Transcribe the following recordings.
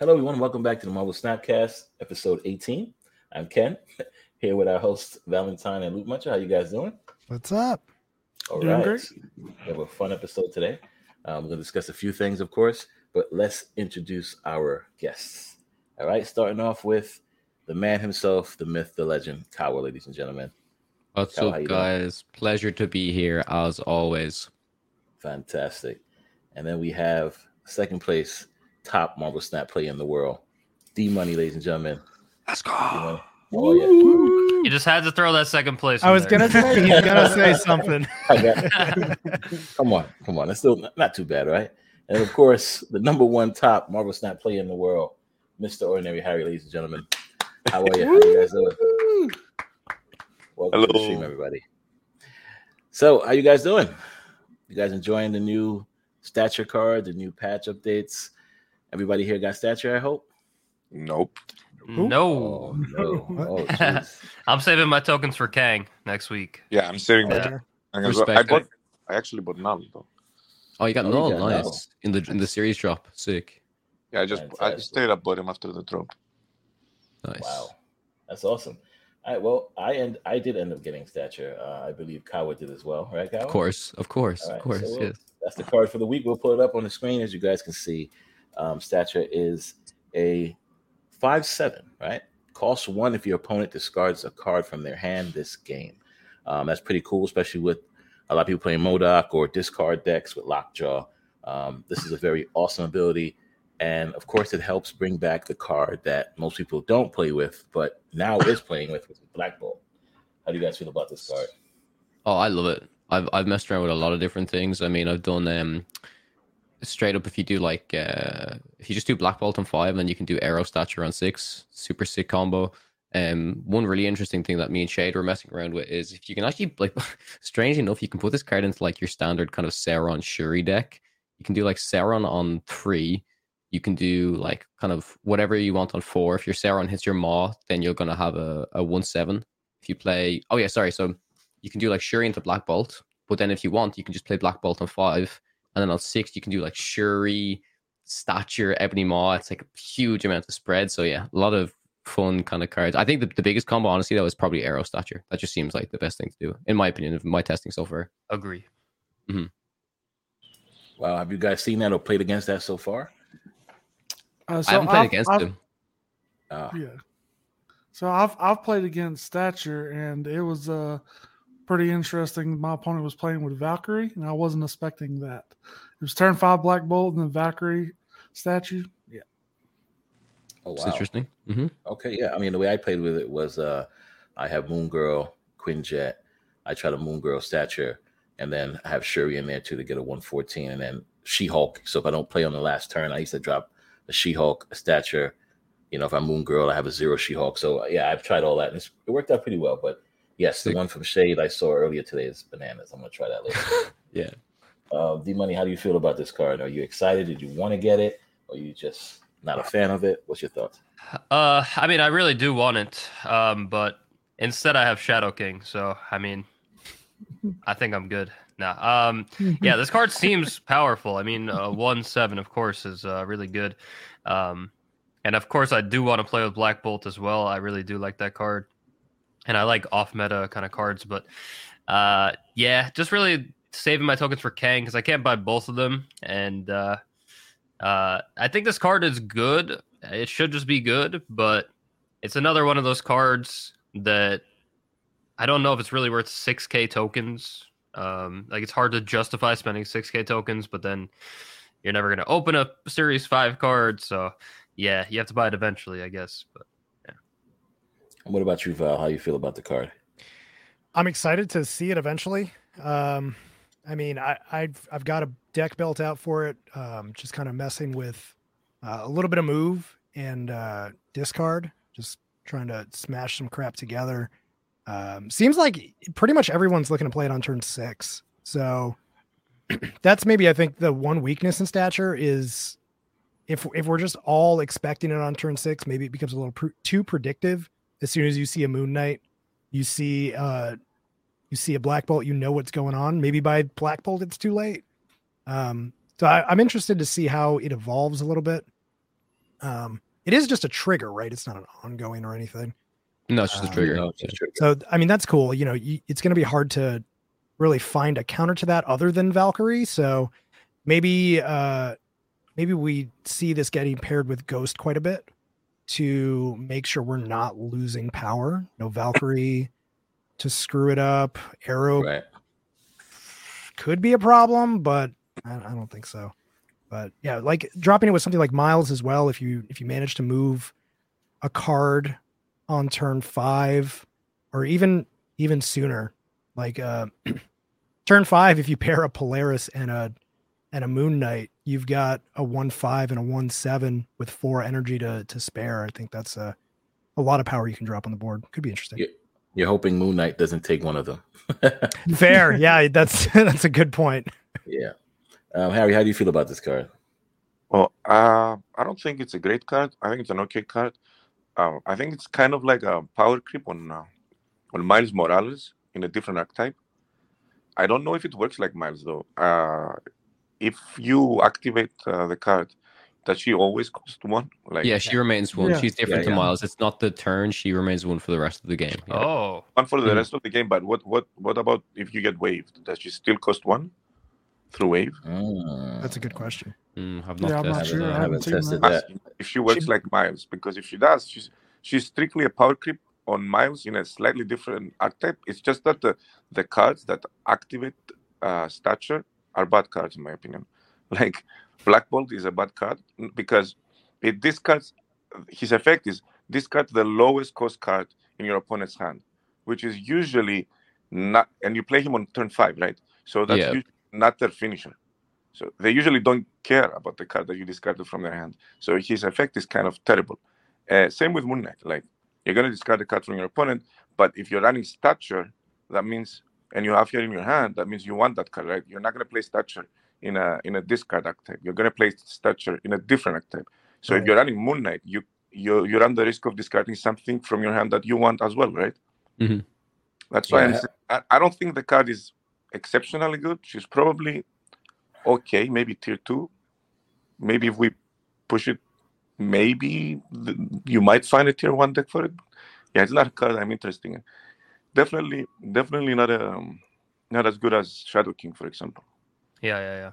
Hello, everyone. Welcome back to the Marvel Snapcast, episode 18. I'm Ken, here with our hosts Valentine and Luke Muncher. How you guys doing? What's up? All Doing right. great. We have a fun episode today. Um, we're going to discuss a few things, of course, but let's introduce our guests. All right, starting off with the man himself, the myth, the legend, Kawa, ladies and gentlemen. What's Cal, how up, you doing? guys? Pleasure to be here as always. Fantastic. And then we have second place, top Marvel Snap player in the world, D Money, ladies and gentlemen. Let's D-Money. Oh, yeah. You just had to throw that second place. I was there. gonna say he's gonna say something. I got- come on, come on. That's still not, not too bad, right? And of course, the number one top Marvel Snap player in the world, Mr. Ordinary Harry, ladies and gentlemen. How are you? How you guys doing? Welcome to the stream, everybody. So, how you guys doing? You guys enjoying the new stature card, the new patch updates? Everybody here got stature, I hope. Nope. No, Oh, no. Oh. I'm saving my tokens for Kang next week. Yeah, I'm saving my. Yeah. I'm gonna go- I Respect. bought. I actually bought none though. Oh, you got Oh, you null. nice null. in the in the series drop. Sick. Yeah, I just I Fantastic. just straight up bought him after the drop. Nice. Wow, that's awesome. All right, well, I end, I did end up getting stature. Uh, I believe Kawa did as well, right, Kawa? Of course, of course, All right, of course. so we'll- yes. That's the card for the week. We'll pull it up on the screen as you guys can see. Um, stature is a five seven, right? Costs one if your opponent discards a card from their hand this game. Um, that's pretty cool, especially with a lot of people playing MODOK or discard decks with Lockjaw. Um, this is a very awesome ability. And of course, it helps bring back the card that most people don't play with, but now is playing with, is Black Bolt. How do you guys feel about this card? Oh, I love it. I've I've messed around with a lot of different things. I mean, I've done um straight up if you do like uh if you just do Black Bolt on five, then you can do Aero Stature on six. Super sick combo. Um, one really interesting thing that me and Shade were messing around with is if you can actually like, strange enough, you can put this card into like your standard kind of Sauron Shuri deck. You can do like Sauron on three. You can do like kind of whatever you want on four. If your Sauron hits your Maw, then you're gonna have a, a one seven. If you play, oh yeah, sorry. So you can do like Shuri into Black Bolt, but then if you want, you can just play Black Bolt on five, and then on six you can do like Shuri, Stature, Ebony Maw. It's like a huge amount of spread. So yeah, a lot of fun kind of cards. I think the, the biggest combo, honestly, though, is probably Aero Stature. That just seems like the best thing to do, in my opinion, of my testing so far. Agree. Mm-hmm. Wow, have you guys seen that or played against that so far? Uh, I haven't played I've- against I've- him. Uh, Yeah. So I've I've played against Stature and it was uh pretty interesting. My opponent was playing with Valkyrie and I wasn't expecting that. It was turn five Black Bolt and the Valkyrie statue. Yeah. oh, It's wow. interesting. hmm Okay, yeah. I mean, the way I played with it was uh I have Moon Girl, Quinjet. I try to Moon Girl stature, and then I have Shuri in there too to get a 114, and then She Hulk. So if I don't play on the last turn, I used to drop a She Hulk, a stature. You know, if I'm Moon Girl, I have a zero She Hulk. So yeah, I've tried all that, and it's, it worked out pretty well. But yes, the one from Shade I saw earlier today is bananas. I'm gonna try that later. Yeah. uh, D Money, how do you feel about this card? Are you excited? Did you want to get it, or you just not a fan of it? What's your thoughts? Uh, I mean, I really do want it, um, but instead I have Shadow King. So I mean, I think I'm good. Nah. Um, yeah, this card seems powerful. I mean, uh, one seven, of course, is uh, really good. Um, and of course, I do want to play with Black Bolt as well. I really do like that card, and I like off meta kind of cards. But uh, yeah, just really saving my tokens for Kang because I can't buy both of them, and uh, uh, I think this card is good. It should just be good, but it's another one of those cards that I don't know if it's really worth 6k tokens. Um, like it's hard to justify spending 6k tokens, but then you're never going to open a series 5 card, so yeah, you have to buy it eventually, I guess. But what about you, Val? How you feel about the card? I'm excited to see it eventually. Um, I mean, I, I've I've got a deck built out for it. Um, just kind of messing with uh, a little bit of move and uh, discard, just trying to smash some crap together. Um, seems like pretty much everyone's looking to play it on turn six. So that's maybe I think the one weakness in stature is if if we're just all expecting it on turn six, maybe it becomes a little pr- too predictive. As soon as you see a Moon Knight, you see uh you see a Black Bolt, you know what's going on. Maybe by Black Bolt, it's too late. Um, so I, I'm interested to see how it evolves a little bit. Um, it is just a trigger, right? It's not an ongoing or anything. No, it's just Uh, a trigger. No, it's just trigger. So I mean, that's cool. You know, you, it's going to be hard to really find a counter to that other than Valkyrie. So maybe uh maybe we see this getting paired with Ghost quite a bit to make sure we're not losing power. No Valkyrie to screw it up. Aero Right. could be a problem, but I, I don't think so. But yeah, like dropping it with something like Miles as well. If you if you manage to move a card on turn five, or even even sooner, like uh, turn five, if you pair a Polaris and a and a Moon Knight, you've got a one five and a one seven with four energy to to spare. I think that's a a lot of power you can drop on the board. Could be interesting. You're hoping Moon Knight doesn't take one of them. Fair, yeah, that's that's a good point. yeah. Um, Harry, how do you feel about this card? Well, uh, I don't think it's a great card. I think it's an okay card. Uh, I think it's kind of like a power creep on uh, on Miles Morales in a different archetype. I don't know if it works like Miles though. Uh, if you activate uh, the card, does she always cost one? Like yeah, she remains one. Yeah. She's different Yeah, to yeah. Miles. It's not the turn. She remains one for the rest of the game. Yeah. Oh, one for the Mm. rest of the game. But what what what about if you get waved? Does she still cost one through wave? Mm. That's a good question. Mm, have not Yeah, I'm not sure. I that. I haven't haven't tested that. that. if she works She- like Miles, because if she does, she's she's strictly a power creep on Miles in a slightly different archetype. It's just that the the cards that activate uh, stature are bad cards in my opinion. Like Black Bolt is a bad card because it discards his effect is discard the lowest cost card in your opponent's hand, which is usually not and you play him on turn five, right? So that's Yeah. usually not their finisher. So they usually don't care about the card that you discarded from their hand. So his effect is kind of terrible. Uh, same with Moon Knight. Like you're gonna discard the card from your opponent, but if you're running stature, that means and you have here in your hand, that means you want that card, right? You're not gonna play stature in a in a discard archetype. You're gonna play stature in a different archetype. So if you're running Moon Knight, you you you run the risk of discarding something from your hand that you want as well, right? Mhm. That's why Yeah. I, I don't think the card is exceptionally good. She's probably okay, maybe tier two. Maybe if we push it, maybe th- you might find a tier one deck for it. Yeah, it's not a card I'm interested in. Definitely, definitely not um, not as good as Shadow King, for example. yeah, yeah,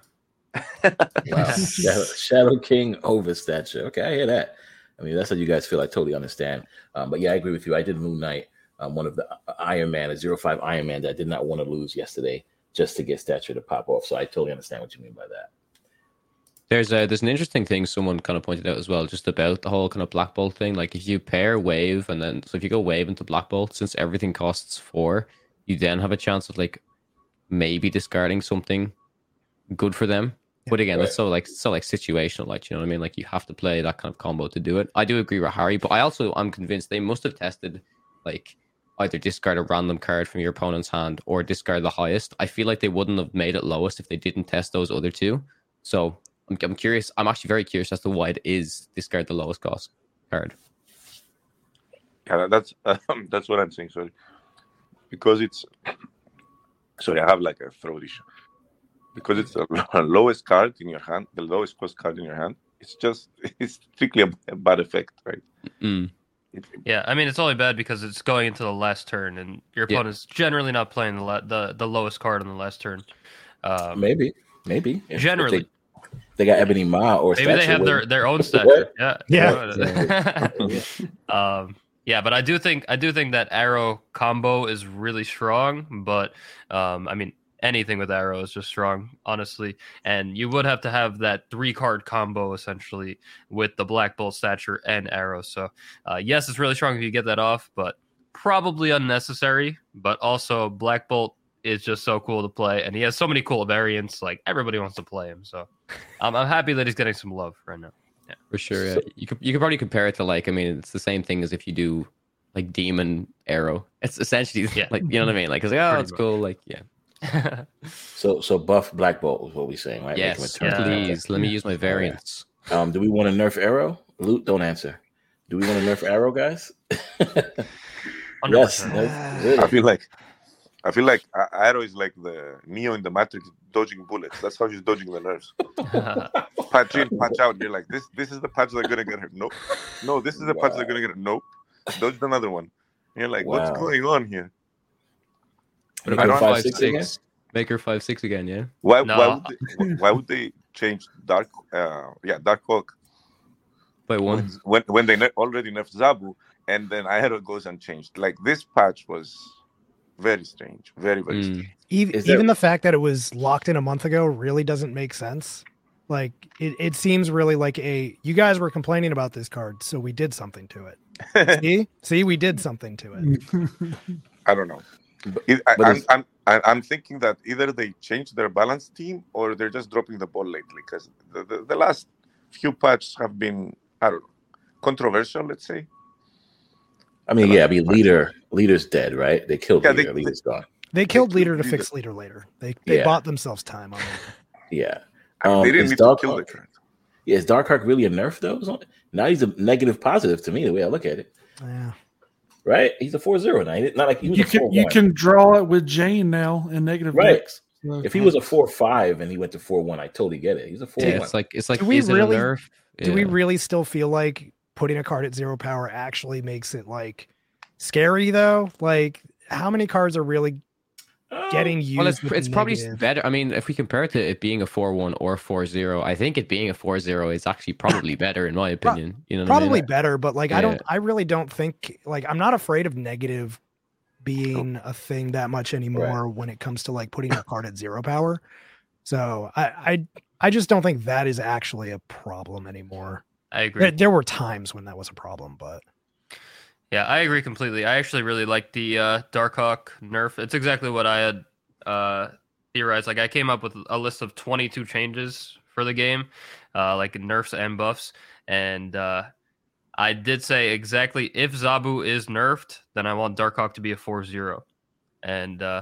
yeah. Wow. Shadow, Shadow King over stature. Okay, I hear that. I mean, that's how you guys feel. I totally understand. Um, but yeah, I agree with you. I did Moon Knight, um, one of the uh, Iron Man, a zero five Iron Man that I did not want to lose yesterday just to get stature to pop off. So I totally understand what you mean by that. There's a there's an interesting thing someone kind of pointed out as well, just about the whole kind of black bolt thing. Like if you pair wave and then so if you go wave into black bolt, since everything costs four, you then have a chance of like maybe discarding something good for them. But again, that's so like so like situational, like you know what I mean. Like you have to play that kind of combo to do it. I do agree with Harry, but I also I'm convinced they must have tested like either discard a random card from your opponent's hand or discard the highest. I feel like they wouldn't have made it lowest if they didn't test those other two. So I'm, I'm curious. I'm actually very curious as to why it is discard the lowest cost card. Yeah, that's um, that's what I'm saying. Sorry, because it's sorry, I have like a throat issue. Because it's the lowest card in your hand, the lowest cost card in your hand. It's just it's strictly a, a bad effect, right? Mm. Yeah, I mean it's only bad because it's going into the last turn, and your Yeah. opponent's generally not playing the la- the the lowest card on the last turn. Um, Maybe, maybe. If- if Generally. They, they got Ebony Ma or maybe they have their their own stature. Yeah, Yeah. um, yeah, but I do think I do think that aero combo is really strong. But um, I mean, anything with aero is just strong, honestly. And you would have to have that three card combo essentially with the black bolt stature and aero. So uh, yes, it's really strong if you get that off, but probably unnecessary. But also, black bolt is just so cool to play, and he has so many cool variants. Like everybody wants to play him. So um, I'm happy that he's getting some love right now. For sure. Yeah. So- you could you could probably compare it to like I mean it's the same thing as if you do like demon arrow. It's essentially Yeah. like you know what I mean. Like it's like oh Pretty it's much. cool. Like yeah. So so buff Black Bolt is what we're saying, right? Make him a Yes, turn. Yeah. please. Let me use my variants. Um, do we want to nerf Aero? Loot, don't answer. Do we want to nerf Aero, guys? yes. 100%. that's good. I feel like I feel like A- Aero is like the Neo in the Matrix dodging bullets. That's how she's dodging the nerfs. Patch in, patch out. You're like, this this is the patch that's gonna get her. Nope. No, this is the patch that's gonna get her. Nope. Dodge another one. You're like, what's going on here? What You about go five five, six six again? Make her five six again, yeah. Why No. why would they, why would they change Dark uh yeah, Dark Hawk By when one. when, when they ne- already nerfed Zabu and then Aero goes unchanged. Like this patch was very strange. Very, very Mm. strange. even, there- even the fact that it was locked in a month ago really doesn't make sense. Like it, it seems really like a you guys were complaining about this card, so we did something to it. See, see, we did something to it. I don't know. But- It- I, but I'm, I'm, I'm thinking that either they changed their balance team or they're just dropping the ball lately because the, the, the last few patches have been, I don't know, controversial, let's say. I mean, yeah, I mean, leader, leader's dead, right? They killed Yeah, they- leader. leader's gone. They killed killed leader to Leader. fix leader later. They they Yeah. bought themselves time on it. Yeah. I mean, Um, they didn't is need to Dark kill the Hawk- Yeah, is Darkhawk really a nerf though? Now he's a negative positive to me, the way I look at it. Yeah. Right? He's a 4-0 now. Not like he was You a can you can draw it with Jane now in negative Right. decks. So- If he was a 4-5 and he went to 4-1, I totally get it. He's a 4-1. Yeah, it's like it's like Do we really- a nerf? Do we really still feel like putting a card at zero power actually makes it like scary though? Like how many cards are really Um, getting used? Well, it's, it's probably better. I mean, if we compare it to it being a 4 1 or 4 0, I think it being a 4 0 is actually probably better, in my opinion. You know, what I mean? probably better, but like I don't I really don't think like I'm not afraid of negative being a thing that much anymore when it comes to like putting a card at zero power. So I I I just don't think that is actually a problem anymore. I agree. There, there were times when that was a problem, but Yeah, I agree completely. I actually really like the uh, Darkhawk nerf. It's exactly what I had uh, theorized. Like I came up with a list of 22 changes for the game, uh, like nerfs and buffs, and uh, I did say exactly if Zabu is nerfed, then I want Darkhawk to be a 4-0. And uh,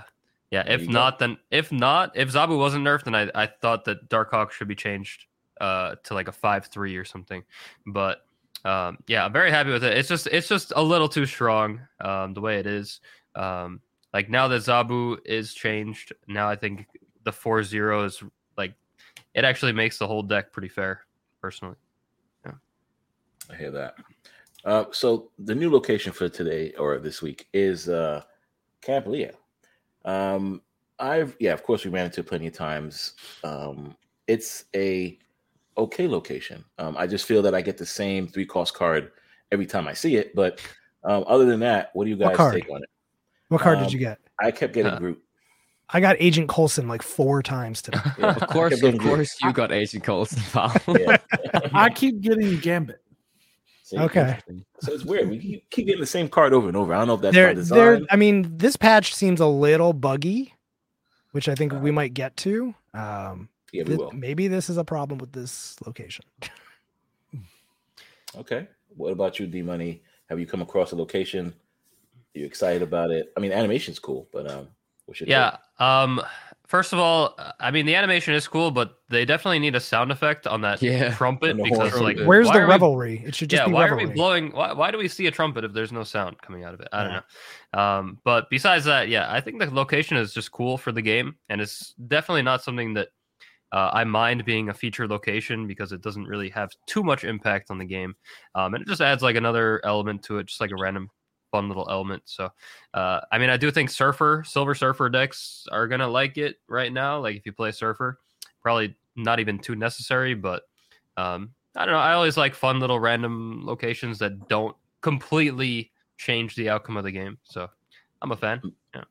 yeah, There if you go. not, then if not, if Zabu wasn't nerfed, then I, I thought that Darkhawk should be changed uh, to like a 5-3 or something. But um, yeah, I'm very happy with it. It's just it's just a little too strong um, the way it is. Um, like now that Zabu is changed, now I think the 4-0 is like it actually makes the whole deck pretty fair, personally. Yeah, I hear that. Uh, so the new location for today or this week is uh, Camp Lehigh. Um, I've yeah, of course we ran into it plenty of times. Um, it's a okay location. Um, I just feel that I get the same three cost card every time I see it. But um, other than that, what do you guys card? take on it? what card Um, did you get? I kept getting Huh. Groot. I got Agent Coulson like four times today. Yeah, Of course, kept getting of Groot. course, you got Agent Coulson. Yeah. I keep getting Gambit. See? Okay. So it's weird. We keep- keep getting the same card over and over. I don't know if that's by There, design. there. I mean, this patch seems a little buggy, which I think we might get to. Um, yeah, we thi- will. maybe this is a problem with this location. Okay. What about you, D Money? Have you come across a location? Are you excited about it? I mean, animation's cool, but um, what's your Yeah. Um. First of all, uh, I mean the animation is cool, but they definitely need a sound effect on that Yeah, trumpet the because horn. like Where's the are we- revelry? It should just yeah, be why revelry. are we blowing? Why, why do we see a trumpet if there's no sound coming out of it? I don't Yeah. know. Um, but besides that, yeah, I think the location is just cool for the game, and it's definitely not something that uh, I mind being a feature location because it doesn't really have too much impact on the game, um, and it just adds like another element to it, just like a random fun little element. So, uh, I mean, I do think Surfer, Silver Surfer decks are gonna like it right now. Like if you play Surfer, probably not even too necessary, but um, I don't know. I always like fun little random locations that don't completely change the outcome of the game. So I'm a fan.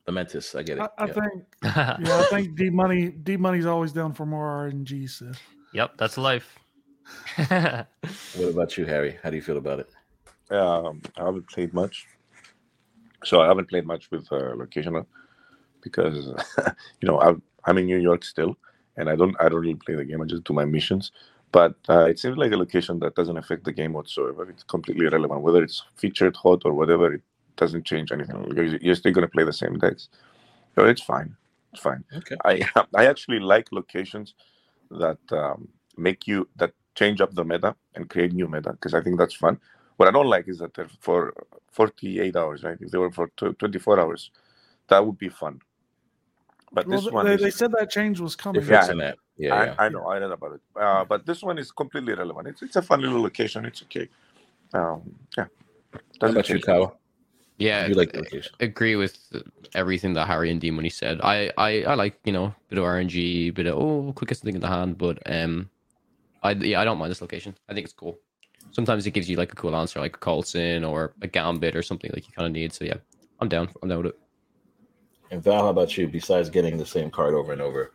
Lamentis? I get it. I, I yeah. think yeah, I think D Money D Money's always down for more RNG. So yep, that's life. What about you, Harry? How do you feel about it? Um, I haven't played much, so I haven't played much with uh, locational because you know I'm I'm in New York still, and I don't I don't really play the game. I just do my missions. But uh, it seems like a location that doesn't affect the game whatsoever. It's completely irrelevant whether it's featured hot or whatever. It doesn't change anything. You're, you're still going to play the same decks, so it's fine. It's fine. Okay. I I actually like locations that um, make you that change up the meta and create new meta because I think that's fun. What I don't like is that they're for 48 hours, right? If they were for tw- 24 hours, that would be fun. But Well, this one they, is they said that change was coming. They're fixing that. Yeah, yeah. I, I know, I know about it. Uh, but this one is completely irrelevant. It's, it's a fun little location. It's okay. Um, yeah. Doesn't about you, change. Kyle? Yeah, You like the location? agree with everything that Harry and D Money said. I, I, I like you know bit of RNG, bit of oh quickest thing in the hand, but um, I yeah I don't mind this location. I think it's cool. Sometimes it gives you like a cool answer, like a Coulson or a Gambit or something like you kind of need. So yeah, I'm down. I'm down with it. And Val, how about you? Besides getting the same card over and over,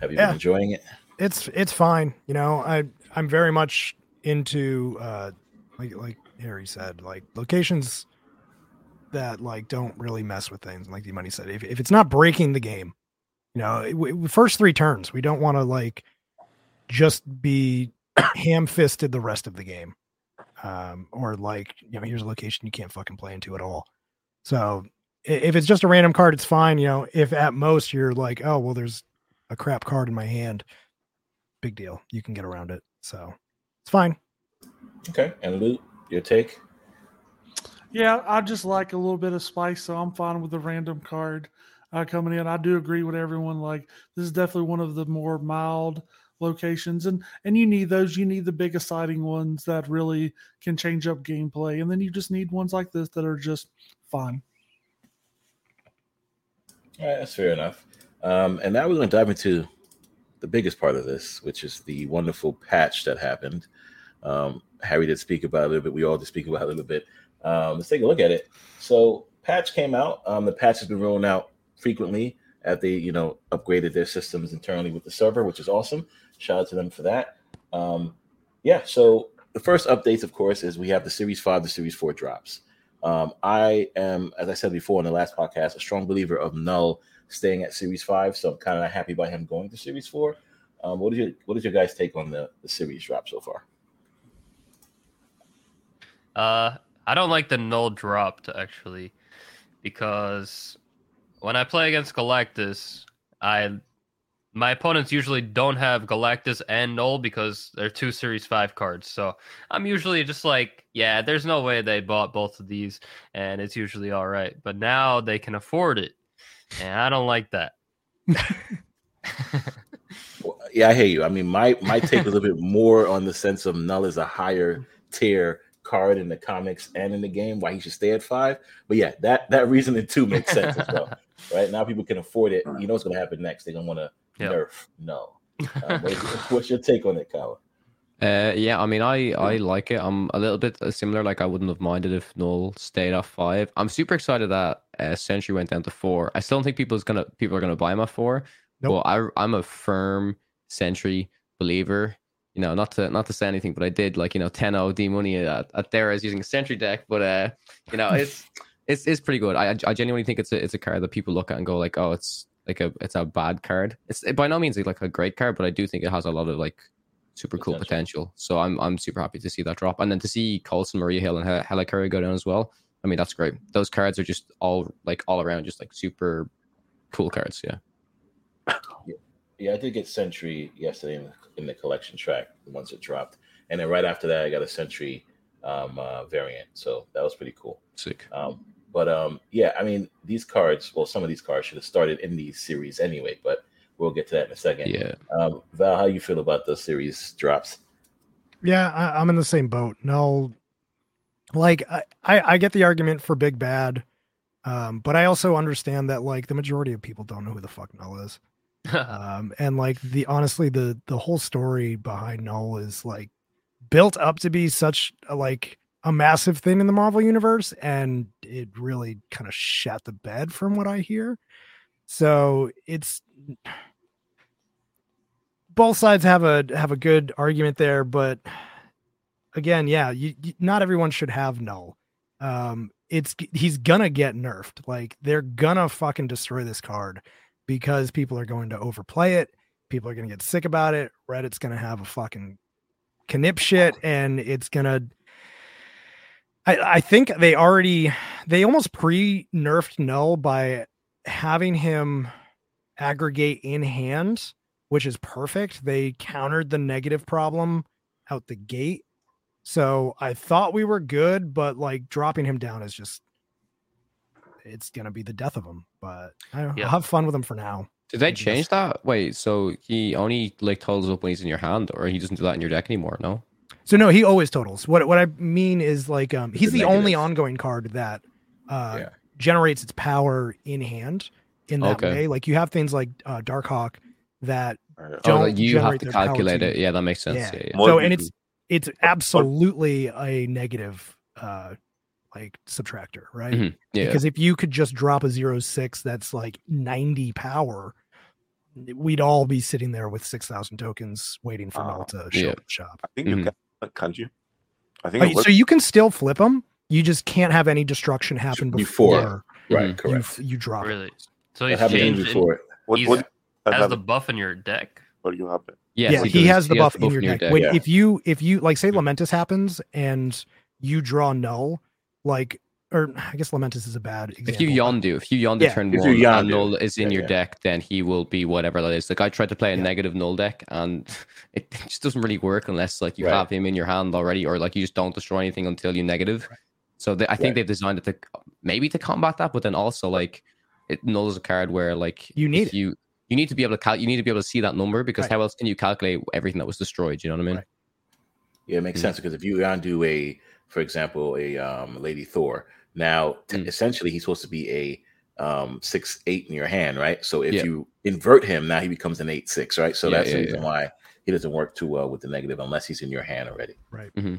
have you Yeah. been enjoying it? it's it's fine. You know, I I'm very much into uh like like Harry said, like locations that like don't really mess with things. Like D Money said, if if it's not breaking the game, you know, first three turns, we don't want to like just be ham fisted the rest of the game, um, or like you know, here's a location you can't fucking play into at all. So if it's just a random card, it's fine. You know, if at most you're like, oh well, there's a crap card in my hand big deal. You can get around it. So it's fine. Okay. And Luke, your take? Yeah, I just like a little bit of spice, so I'm fine with the random card uh, coming in. I do agree with everyone. Like this is definitely one of the more mild locations, and and you need those. You need the big exciting ones that really can change up gameplay, and then you just need ones like this that are just fun. All right, that's fair enough. Um, and now we're going to dive into the biggest part of this, which is the wonderful patch that happened. Um, Harry did speak about it a little bit. We all did speak about it a little bit. Um, let's take a look at it. So, patch came out. Um, the patch has been rolling out frequently as they, you know, upgraded their systems internally with the server, which is awesome. Shout out to them for that. Um, yeah. So the first updates, of course, is we have the Series Five, the Series Four drops. Um, I am, as I said before in the last podcast, a strong believer of Null staying at Series Five. So I'm kind of happy by him going to Series Four. Um, what is your what is your guys' take on the the series drop so far? Uh, I don't like the null dropped actually, because when I play against Galactus, I my opponents usually don't have Galactus and null because they're two Series Five cards. So I'm usually just like, yeah, there's no way they bought both of these, and it's usually all right. But now they can afford it, and I don't like that. Well, yeah, I hear you. I mean, my my take a little bit more on the sense of Null is a higher tier card in the comics and in the game. Why he should stay at five? But yeah, that that reasoning too makes sense as well. Right now, people can afford it. You know what's going to happen next? They're going to want to Yep. nerf No. Um, what's, what's your take on it, Kyle? Uh, yeah, I mean, I I like it. I'm a little bit uh, similar. Like, I wouldn't have minded if Null stayed at five. I'm super excited that uh, Sentry went down to four. I still don't think people's gonna people are gonna buy him at four. Nope. But I I'm a firm Sentry believer. You know, not to not to say anything, but I did like you know 10-0 D money at, at there as using a Sentry deck. But uh, you know, it's it's it's pretty good. I I genuinely think it's a it's a card that people look at and go like, oh, it's like a it's a bad card. It's by no means like a great card, but I do think it has a lot of like super cool Potential. So I'm I'm super happy to see that drop, and then to see Coulson, Maria Hill, and Hel- Hella Curry go down as well. I mean, that's great. Those cards are just all like all around, just like super cool cards. Yeah. Yeah, I did get Sentry yesterday in the, in the collection track once it dropped, and then right after that, I got a Sentry um, uh, variant. So that was pretty cool. Sick. Um, but um, yeah, I mean, these cards, well, some of these cards should have started in these series anyway, but we'll get to that in a second. Yeah. Um, Val, how you feel about the series drops? Yeah, I, I'm in the same boat. No, like I, I, I get the argument for big bad, um, but I also understand that like the majority of people don't know who the fuck Null is. um and like the honestly the the whole story behind null is like built up to be such a, like a massive thing in the marvel universe and it really kind of shat the bed from what i hear. So it's both sides have a have a good argument there but again yeah you, you not everyone should have null. Um it's he's gonna get nerfed. Like they're gonna fucking destroy this card because people are going to overplay it. People are going to get sick about it. Reddit's going to have a fucking knip shit, and it's going to. I, I think they already they almost pre nerfed null by having him aggregate in hand, which is perfect. They countered the negative problem out the gate. So I thought we were good, but like dropping him down is just it's gonna be the death of him. But I don't know, Yeah. I'll have fun with them for now. Did they Maybe change that? Wait, so he only like totals up when he's in your hand, or he doesn't do that in your deck anymore? No. So no, he always totals. What what I mean is like um he's The the only ongoing card that uh Yeah. generates its power in hand in that Okay. way. Like you have things like uh Darkhawk that Uh, Oh, don't like you have generate to their power calculate to- it. Yeah, that makes sense. Yeah. Yeah, yeah. So and it's it's absolutely a negative uh like subtractor, right? Mhm. Yeah. Because if you could just drop a zero six that's like 90 power, we'd all be sitting there with 6,000 tokens waiting for Ah, Null to show yeah. up at shop. I think Mhm. you can, can't you? I think Uh, so you can still flip them. You just can't have any destruction happen Before, before, Right, correct. you, f- you drop it. Really? So That he's happened changed. in- before. what, what has have the buff in your deck. for you happen? Yes, yeah, he, does. has the buff in your deck. When, yeah. If you if you like say Lamentis happens and you draw null, like or I guess Lamentis is a bad example. If you Yondu, if you Yondu Yeah. turn If one you and null is in yeah, your yeah. deck, then he will be whatever that is. Like I tried to play a Yeah. negative null deck, and it just doesn't really work unless like you Right. have him in your hand already, or like you just don't destroy anything until you negative. So they, I think Right. they've designed it to maybe to combat that, but then also like it null is a card where like You need you you need to be able to cal- you need to be able to see that number because Right. how else can you calculate everything that was destroyed? You know what I mean? Right. Yeah, it makes Mhm. sense because if you Yondu a, for example, a um, Lady Thor, now t- Mm. essentially he's supposed to be a um, six eight in your hand, right? So if Yeah. you invert him, now he becomes an eight six, right? So Yeah, that's yeah, the reason yeah. why he doesn't work too well with the negative unless he's in your hand already. hmm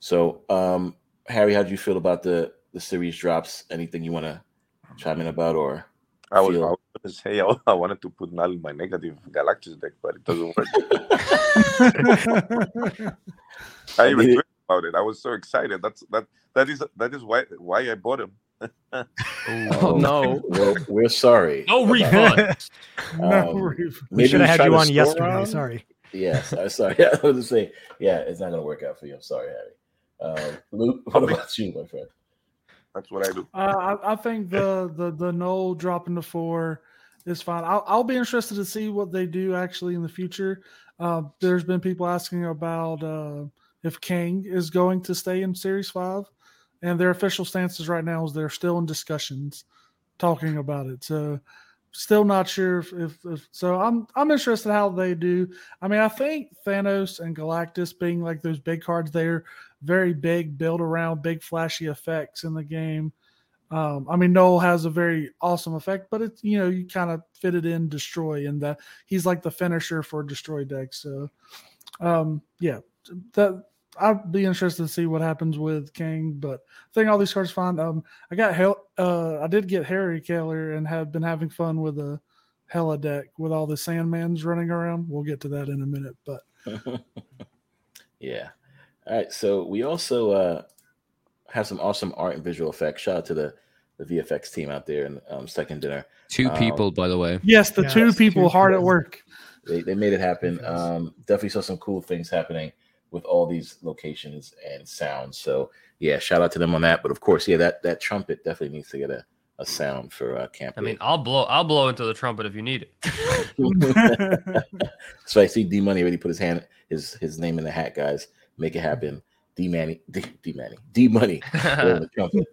So, um, Harry, how do you feel about the the series drops? Anything you want to chime in about, or I was, I Feel- was say I, I wanted to put null in my negative Galactus deck, but it doesn't work. I even mean- tweeted about it. I was so excited. That's that that is that is why why I bought him. Oh, no. we're, we're sorry. No about- refund. no, Um, Reeve. we should have had you on store yesterday. on? Sorry. Yes, I'm sorry. I was gonna say, yeah, it's not gonna work out for you. I'm sorry, Harry. Uh, Luke, what about you, my friend? That's what I do. Uh, I, I think the the the null dropping the four is fine. I'll, I'll be interested to see what they do actually in the future. Uh, there's been people asking about uh, if King is going to stay in Series Five, and their official stances right now is they're still in discussions, talking about it. So, still not sure if, if, if so. I'm I'm interested how they do. I mean, I think Thanos and Galactus being like those big cards there, very big, build around big flashy effects in the game. Um, I mean, Null has a very awesome effect, but it's you know you kind of fit it in destroy, and that he's like the finisher for destroy decks. So, um, yeah, that I'd be interested to see what happens with King, but I think all these cards fine. Um, I got hell. Uh, I did get Harry Keller and have been having fun with a Hela deck with all the Sandmans running around. We'll get to that in a minute, but yeah. All right. So we also uh, have some awesome art and visual effects. Shout out to the the VFX team out there in um, Second Dinner. Two Um, people, by the way. yes, the Yes, two people two hard at work. They they made it happen. Um, definitely saw some cool things happening with all these locations and sounds. So yeah, shout out to them on that. But of course, yeah, that that trumpet definitely needs to get a, a sound for uh, Camp. I mean, I'll blow. I'll blow into the trumpet if you need it. so I see D Money already put his hand his his name in the hat, guys. Make it happen. D Manny, D, D Manny, D Money. blowing the trumpet.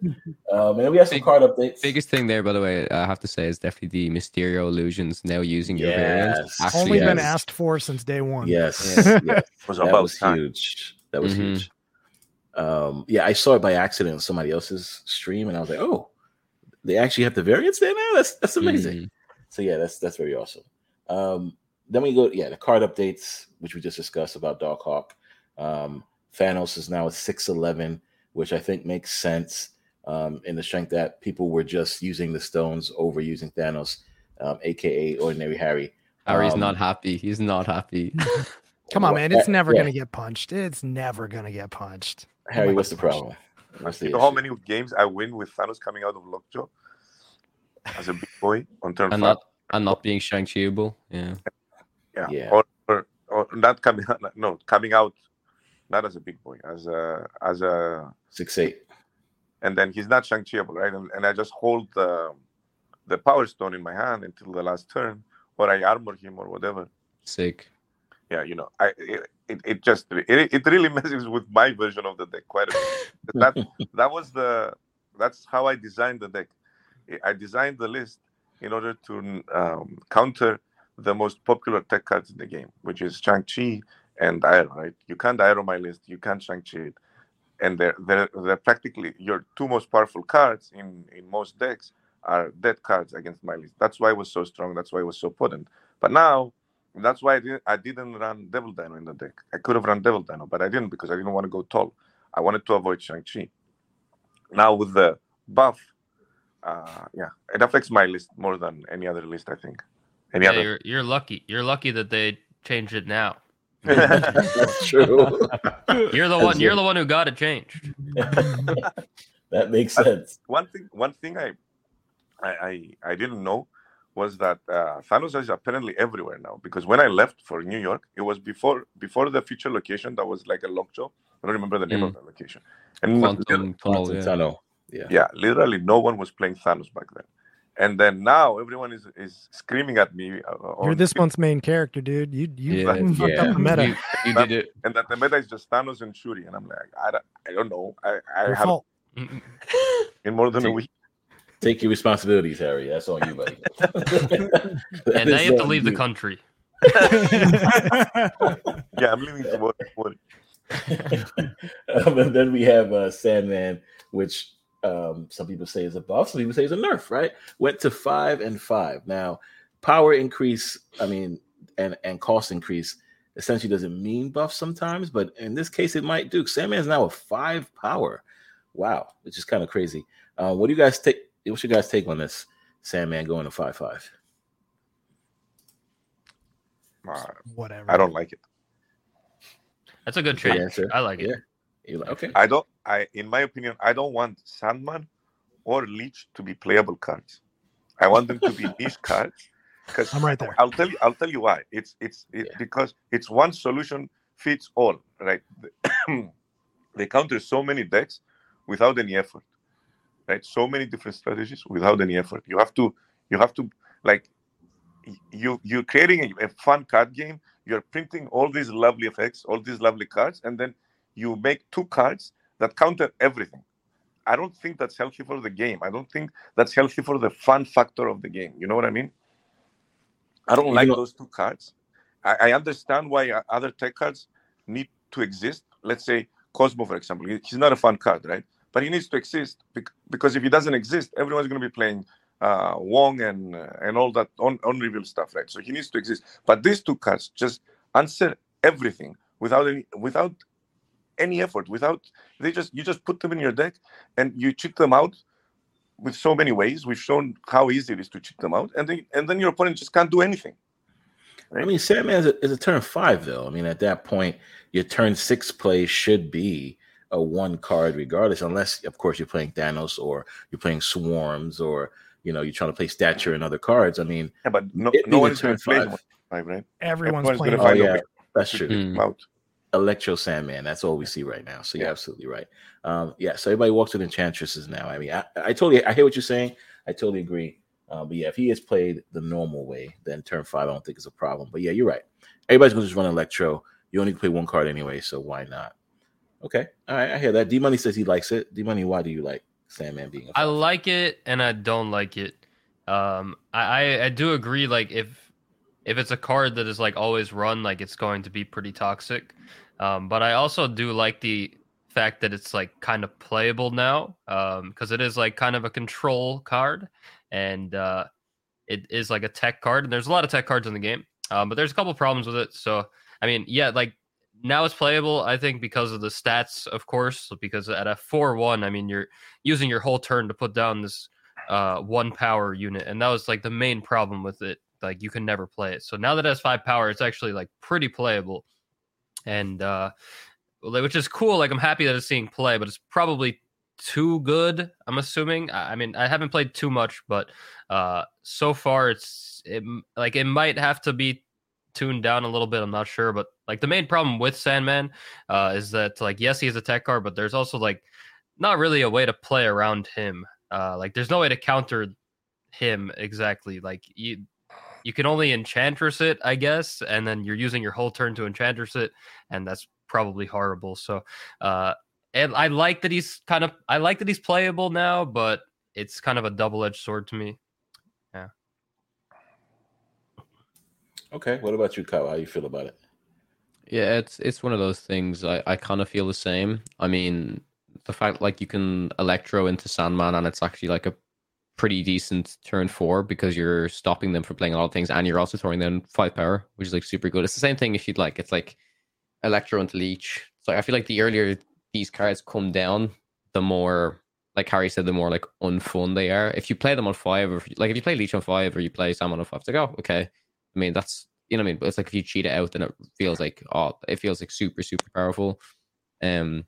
Um, and we have some Big- card updates. Biggest thing there, by the way, I have to say, is definitely the Mysterio illusions now using your variant. Yes. Actually, Only been yes. asked for since day one. Yes, Yeah. yes. Was that about was time. huge. That was Mhm. huge. Um, yeah, I saw it by accident on somebody else's stream, and I was like, "Oh, they actually have the variants there now. That's that's amazing." Mhm. So yeah, that's that's very awesome. Um, then we go, yeah, the card updates, which we just discussed about Darkhawk. Um, Thanos is now at six eleven, which I think makes sense um, in the strength that people were just using the stones over using Thanos, um, aka Ordinary Harry. Harry's Um, not happy. He's not happy. Come on, man. It's never yeah. gonna get punched. It's never gonna get punched. Harry, my what's the gosh. problem? What's the You know how many games I win with Thanos coming out of Lockjaw as a big boy on turn and five? not and not being Shang-Chiable. Yeah. yeah. Yeah. Or, or or not coming out. No, coming out not as a big boy, as a as a Six eight. and then he's not Shang Chiable, right? And, and I just hold the the Power Stone in my hand until the last turn, or I armor him or whatever. Sick. Yeah, you know, I it, it, just it, it really messes with my version of the deck quite a bit. that that was the that's how I designed the deck. I designed the list in order to um, counter the most popular tech cards in the game, which is Shang-Chi and Aero, right? You can't Aero my list, you can't Shang-Chi it. And they're, they're, they're practically your two most powerful cards in, in most decks are dead cards against my list. That's why it was so strong. That's why it was so potent. But now, that's why I didn't, I didn't run Devil Dino in the deck. I could have run Devil Dino, but I didn't because I didn't want to go tall. I wanted to avoid Shang-Chi. Now with the buff, uh, yeah, it affects my list more than any other list, I think. Any Yeah, other? you're you're lucky. You're lucky that they changed it now. That's true. You're the one. You're the one who got it changed. that makes sense. one thing one thing I I I, I didn't know was that uh, Thanos is apparently everywhere now because when I left for New York, it was before before the future location that was like a lockjaw. I don't remember the name of the location. And Quantum tunnel. Quantum Yeah. tunnel. Yeah. yeah, literally no one was playing Thanos back then. And then now everyone is is screaming at me. Uh, You're this Twitter, month's main character, dude. You you Yeah, fucked yeah. up the meta. You, you did it. and that the meta is just Thanos and Shuri, and I'm like, I don't, I don't know. I, I Your have fault. in more than a Take- week. Take your responsibilities, Harry. That's on you, buddy. And now you have to leave the country. Yeah, I'm leaving tomorrow. morning. um, and then we have uh, Sandman, which um, some people say is a buff, some people say is a nerf. Right? Went to five and five. Now, power increase. I mean, and and cost increase essentially doesn't mean buff sometimes, but in this case, it might do. Sandman's now a five power. Wow, which is kind of crazy. Uh, what do you guys take? What's your guys' take on this? Sandman going to five five. Uh, Whatever. I don't like it. That's a good trade. answer. I like it. Yeah. You like- Okay. I don't. I, in my opinion, I don't want Sandman or Leech to be playable cards. I want them to be niche cards. Because I'm right there. I'll tell you. I'll tell you why. It's it's it, Yeah. because it's one solution fits all. Right? they counter so many decks without any effort. Right? So many different strategies without any effort. You have to. You have to like. You you're creating a, a fun card game. You're printing all these lovely effects, all these lovely cards, and then you make two cards that counter everything. I don't think that's healthy for the game. I don't think that's healthy for the fun factor of the game. You know what I mean? I don't You like know- those two cards. I, I understand why uh, other tech cards need to exist. Let's say Cosmo, for example. He's not a fun card, right? But he needs to exist because if he doesn't exist, everyone's going to be playing uh, Wong and uh, and all that on unrevealed stuff, right? So he needs to exist. But these two cards just answer everything without any without any effort. Without they just you just put them in your deck and you cheat them out with so many ways. We've shown how easy it is to cheat them out, and then and then your opponent just can't do anything. I mean, Sandman is a, is a turn five, though. I mean, at that point, your turn six play should be a one card, regardless, unless, of course, you're playing Thanos or you're playing Swarms or you know you're trying to play Stature and other cards. I mean, Yeah, but no, It no being one a is going turn five. them five, right? Everyone's Everyone's playing. gonna oh yeah, that's true. Mm. them out. Electro Sandman. That's all we see right now. So you're Yeah. absolutely right. Um, yeah. So everybody walks with enchantresses now. I mean, I, I totally, I hear what you're saying. I totally agree. Uh, but yeah, if he has played the normal way, then turn five, I don't think is a problem. But yeah, you're right. Everybody's going to just run Electro. You only play one card anyway, so why not? Okay. All right. I hear that. D Money says he likes it. D Money, why do you like Sandman being a I five? like it and I don't like it. Um, I, I I do agree. Like if if it's a card that is like always run, like it's going to be pretty toxic. Um, but I also do like the fact that it's like kind of playable now. Um, because it is like kind of a control card, and uh, it is like a tech card. And there's a lot of tech cards in the game. Um, but there's a couple problems with it. So I mean, yeah, like now it's playable. I think because of the stats, of course, because at a four-one, I mean, you're using your whole turn to put down this uh one power unit and that was like the main problem with it like you can never play it so now that it has five power it's actually like pretty playable and uh which is cool like i'm happy that it's seeing play but it's probably too good i'm assuming i mean i haven't played too much but uh so far it's it, like it might have to be tuned down a little bit i'm not sure but like the main problem with sandman uh is that like yes he is a tech card but there's also like not really a way to play around him uh, like there's no way to counter him exactly. Like you, you can only enchantress it, I guess, and then you're using your whole turn to enchantress it, and that's probably horrible. So, uh, and I like that he's kind of, I like that he's playable now, but it's kind of a double edged sword to me. Yeah. Okay. What about you, Kyle? How do you feel about it? Yeah, it's it's one of those things. I, I kind of feel the same. I mean, the fact like you can electro into Sandman and it's actually like a pretty decent turn four because you're stopping them from playing a lot of things and you're also throwing them five power, which is like super good. It's the same thing if you'd like. It's like electro into leech. So I feel like the earlier these cards come down, the more like Harry said, the more like unfun they are. If you play them on five, or if you, like if you play leech on five or you play Sandman on five, it's like oh okay. I mean that's you know what I mean. But it's like if you cheat it out, then it feels like oh, it feels like super super powerful. Um,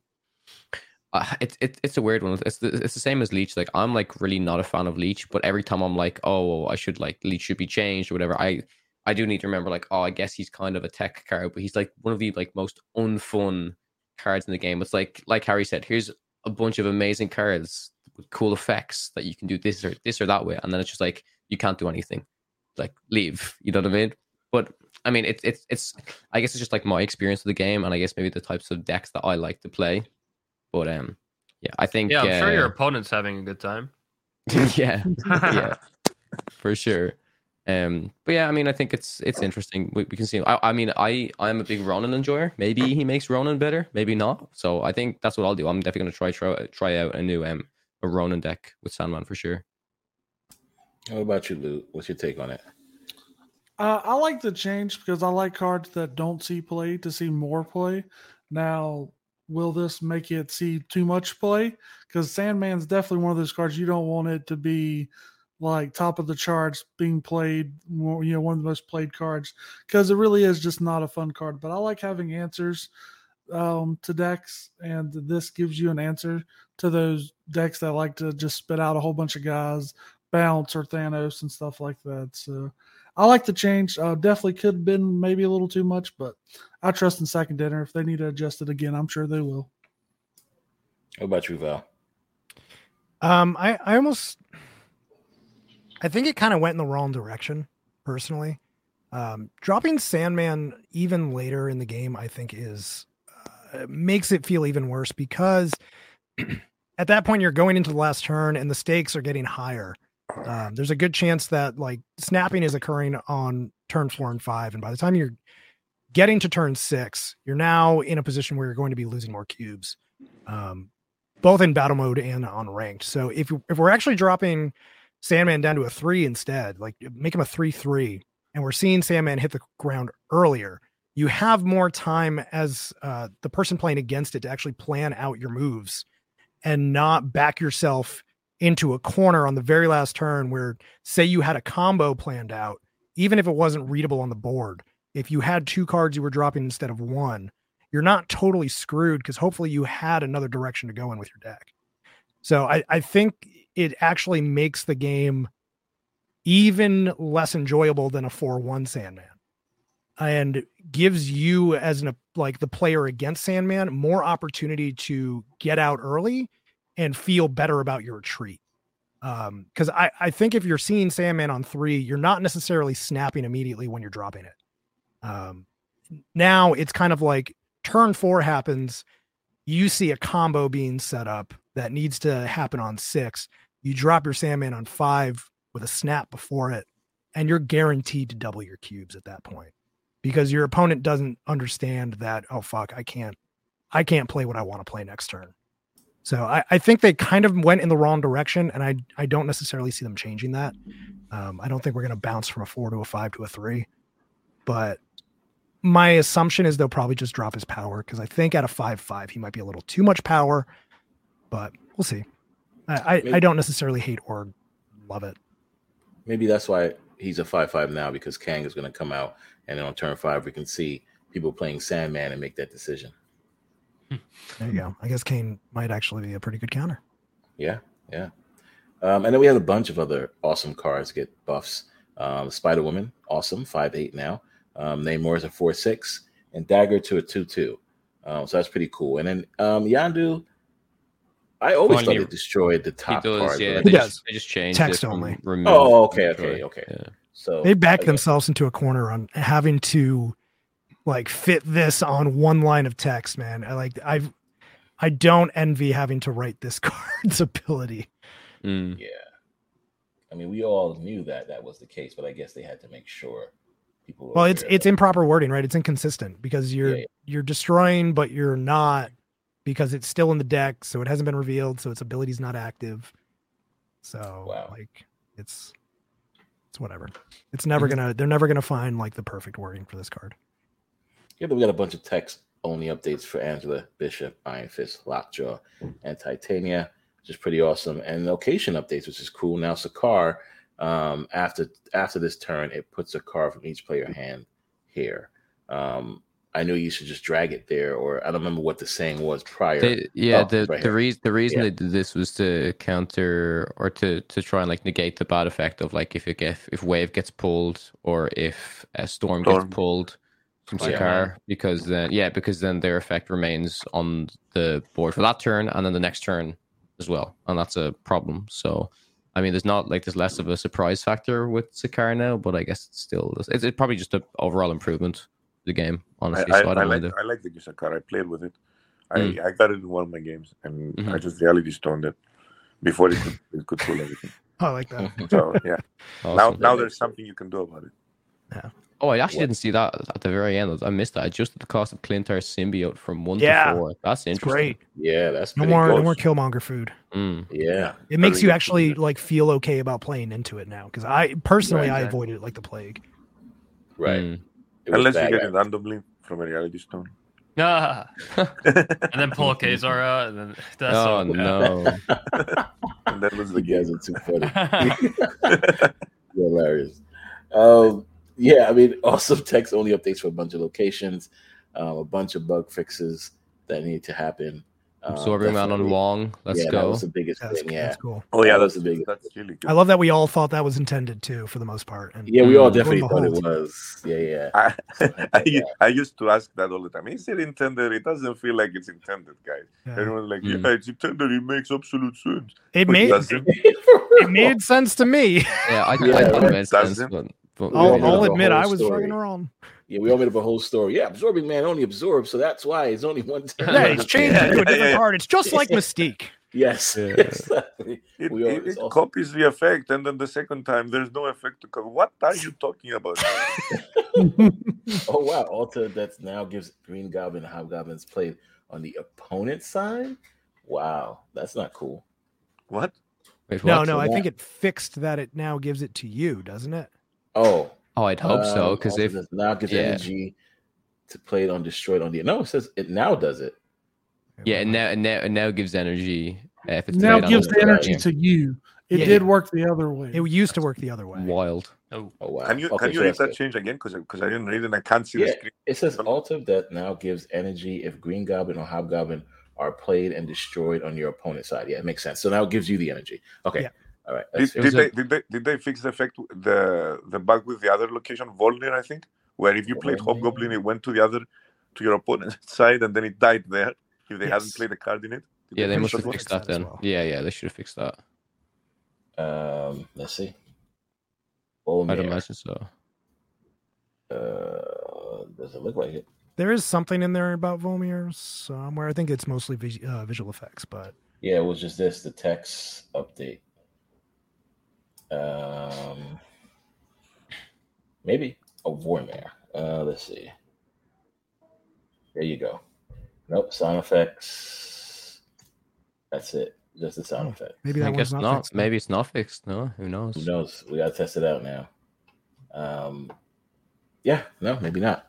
uh, it's it, it's a weird one. It's the, it's the same as Leech. Like I'm like really not a fan of Leech, but every time I'm like, oh, I should like Leech should be changed or whatever. I I do need to remember like, oh, I guess he's kind of a tech card, but he's like one of the like most unfun cards in the game. It's like like Harry said, here's a bunch of amazing cards with cool effects that you can do this or this or that way, and then it's just like you can't do anything. Like leave, you know what I mean? But I mean, it's it's it's. I guess it's just like my experience of the game, and I guess maybe the types of decks that I like to play. But um, yeah, I think Yeah, I'm uh, sure your opponent's having a good time. yeah, yeah, for sure. Um, but yeah, I mean, I think it's it's interesting. We, we can see. I, I mean, I I'm a big Ronan enjoyer. Maybe he makes Ronan better, maybe not. So I think that's what I'll do. I'm definitely gonna try try try out a new um a Ronan deck with Sandman for sure. What about you, Lou? What's your take on it? Uh, I like the change because I like cards that don't see play to see more play. Now, will this make it see too much play? Because Sandman's definitely one of those cards you don't want it to be like top of the charts being played, you know, one of the most played cards because it really is just not a fun card. But I like having answers um, to decks, and this gives you an answer to those decks that like to just spit out a whole bunch of guys, bounce or Thanos and stuff like that. So I like the change. Uh, definitely could have been maybe a little too much, but I trust in second dinner. If they need to adjust it again, I'm sure they will. How about you, Val? Um, I, I almost, I think it kind of went in the wrong direction, personally. Um, dropping Sandman even later in the game, I think, is uh, makes it feel even worse because at that point you're going into the last turn and the stakes are getting higher. Um, there's a good chance that like snapping is occurring on turn four and five, and by the time you're getting to turn six, you're now in a position where you're going to be losing more cubes. Um, both in battle mode and on ranked. So if if we're actually dropping Sandman down to a three instead, like make him a three three, and we're seeing Sandman hit the ground earlier, you have more time as uh, the person playing against it to actually plan out your moves and not back yourself into a corner on the very last turn where say you had a combo planned out, even if it wasn't readable on the board. If you had two cards you were dropping instead of one, you're not totally screwed because hopefully you had another direction to go in with your deck. So I, I think it actually makes the game even less enjoyable than a 4-1 Sandman. And gives you as an like the player against Sandman more opportunity to get out early and feel better about your retreat. Um, because I, I think if you're seeing Sandman on three, you're not necessarily snapping immediately when you're dropping it. Um, now it's kind of like turn four happens, you see a combo being set up that needs to happen on six. You drop your Sandman on five with a snap before it, and you're guaranteed to double your cubes at that point because your opponent doesn't understand that, oh fuck, I can't I can't play what I want to play next turn. So I, I think they kind of went in the wrong direction, and I I don't necessarily see them changing that. Um, I don't think we're going to bounce from a four to a five to a three, but my assumption is they'll probably just drop his power because I think at a five five he might be a little too much power, but we'll see. I I, I don't necessarily hate or love it. Maybe that's why he's a five five now because Kang is going to come out, and then on turn five we can see people playing Sandman and make that decision. There you go. I guess Kang might actually be a pretty good counter. Yeah, yeah. Um, and then we have a bunch of other awesome cards get buffs. Um, Spider Woman, awesome, five eight now. Um, Namor is a four six, and Dagger to a two two. Um, so that's pretty cool. And then um, Yondu, I always Funny, thought it destroyed the He top does, card. yeah. They He think- just, they just changed Text it only. remove Oh, okay, okay, okay. Yeah. So They back themselves into a corner on having to like fit this on one line of text, man. I like I've I don't envy having to write this card's ability. Mm. Yeah. I mean, we all knew that that was the case, but I guess they had to make sure people. Well, it's it's that- improper wording, right? It's inconsistent because you're Yeah, yeah. you're destroying, but you're not because it's still in the deck, so it hasn't been revealed, so its ability's not active. So Wow. like it's it's whatever. It's never Mm-hmm. gonna they're never gonna find like the perfect wording for this card. Yeah, then we got a bunch of text only updates for Angela, Bishop, Iron Fist, Lockjaw, and Titania, which is pretty awesome. And location updates, which is cool. Now Sakaar, um, after after this turn, it puts a card from each player hand here. Um, I knew you should just drag it there, or I don't remember what the saying was prior. They, yeah, Oh, the right the here. reason the reason Yeah. they did this was to counter or to to try and like negate the bad effect of like if it get, if wave gets pulled or if a storm, Storm. gets pulled from Oh, yeah. Because then yeah because then their effect remains on the board for that turn and then the next turn as well and that's a problem. So I mean, there's not like there's less of a surprise factor with Sakaar now, but I guess it's still it's, it's probably just an overall improvement to the game honestly. I, so I I don't like. I like the Gisa card. I played with it. I, Mm. I got it in one of my games, and I Mhm. just reality stoned it before it could it could pull everything. Oh, I like that. So yeah, now Awesome. now there's something you can do about it. Oh, I actually What? didn't see that at the very end. I missed that. I adjusted the cost of Klyntar's symbiote from one Yeah. to four. That's It's interesting. great. yeah, that's No pretty more no more Killmonger food. Mm. Yeah, It makes Very you actually food. like feel okay about playing into it now. Because I personally Right, I right. avoided it like the plague. right. Mm. It was Unless you get right? it randomly from a reality stone. Ah, and then pull a Ka-Zar out, and then that's oh so no! and that was the guys game. are too funny. Hilarious. Um, yeah, I mean, awesome text only updates for a bunch of locations, um, a bunch of bug fixes that need to happen. Um, Absorbing man on Wong. Let's yeah, That go. was the biggest That's, thing. Yeah, that's cool. oh yeah, That that's was the biggest. That's really good. I love that we all thought that was intended too, for the most part. And yeah, we all definitely thought it was. Yeah, yeah. I, I, I used to ask that all the time. Is it intended? It doesn't feel like it's intended, guys. yeah. Everyone's like, Mm. yeah, it's intended. It makes absolute sense. it But made doesn't. it made sense to me. Yeah, I, Yeah, I thought it it made sense, but, but I'll, I'll admit I was story. fucking wrong. Yeah, we all made up a whole story. Yeah, absorbing man only absorbs, so that's why it's only one time. Yeah, it's changed Yeah, it to a different yeah. card. It's just like Mystique. Yes, Yeah. exactly. It, We it, it's it copies the effect, and then the second time there's no effect to cover. What are you talking about? Oh wow, Alta that now gives Green Goblin and Hobgoblins played on the opponent's side. Wow, that's not cool. what? wait, No, no, I that- think it fixed that. It now gives it to you, doesn't it? Oh, Oh, I'd hope so. Because Alta if does now gives yeah. energy to play it on destroyed on the no, it says it now does it. yeah, and now and now and now gives energy. Uh, if it's now gives the- the energy yeah. to you. It Yeah. did work the other way. It used to work the other way. Wild. oh, Oh wow. Can you Okay, can you so read that good. change again? Because because I didn't read it. and I can't see Yeah. the screen. It says Alta that now gives energy if Green Goblin or Hobgoblin are played and destroyed on your opponent's side. Yeah, it makes sense. So now it gives you the energy. Okay. Yeah. All right. Did, did they a- did they did they fix the effect the the bug with the other location Vormir? I think where if you played Vormir. Hobgoblin, it went to the other to your opponent's side, and then it died there if they hadn't played a card in it. Did Yeah, they fix must have fixed fix that that then. well. Yeah, yeah, they should have fixed that. Um, let's see. I'd Vormir. imagine so. Uh, does it look like it? There is something in there about Vormir somewhere. I think it's mostly vis- uh, visual effects, but Yeah, it was just this, the text update. Um, maybe a Vormir. Uh, let's see. There you go. Nope, sound effects. That's it. Just the sound Oh, effect. maybe I that guess one's not. not. fixed. Maybe it's not fixed. No, who knows? Who knows? We gotta test it out now. Um, yeah, no, maybe not.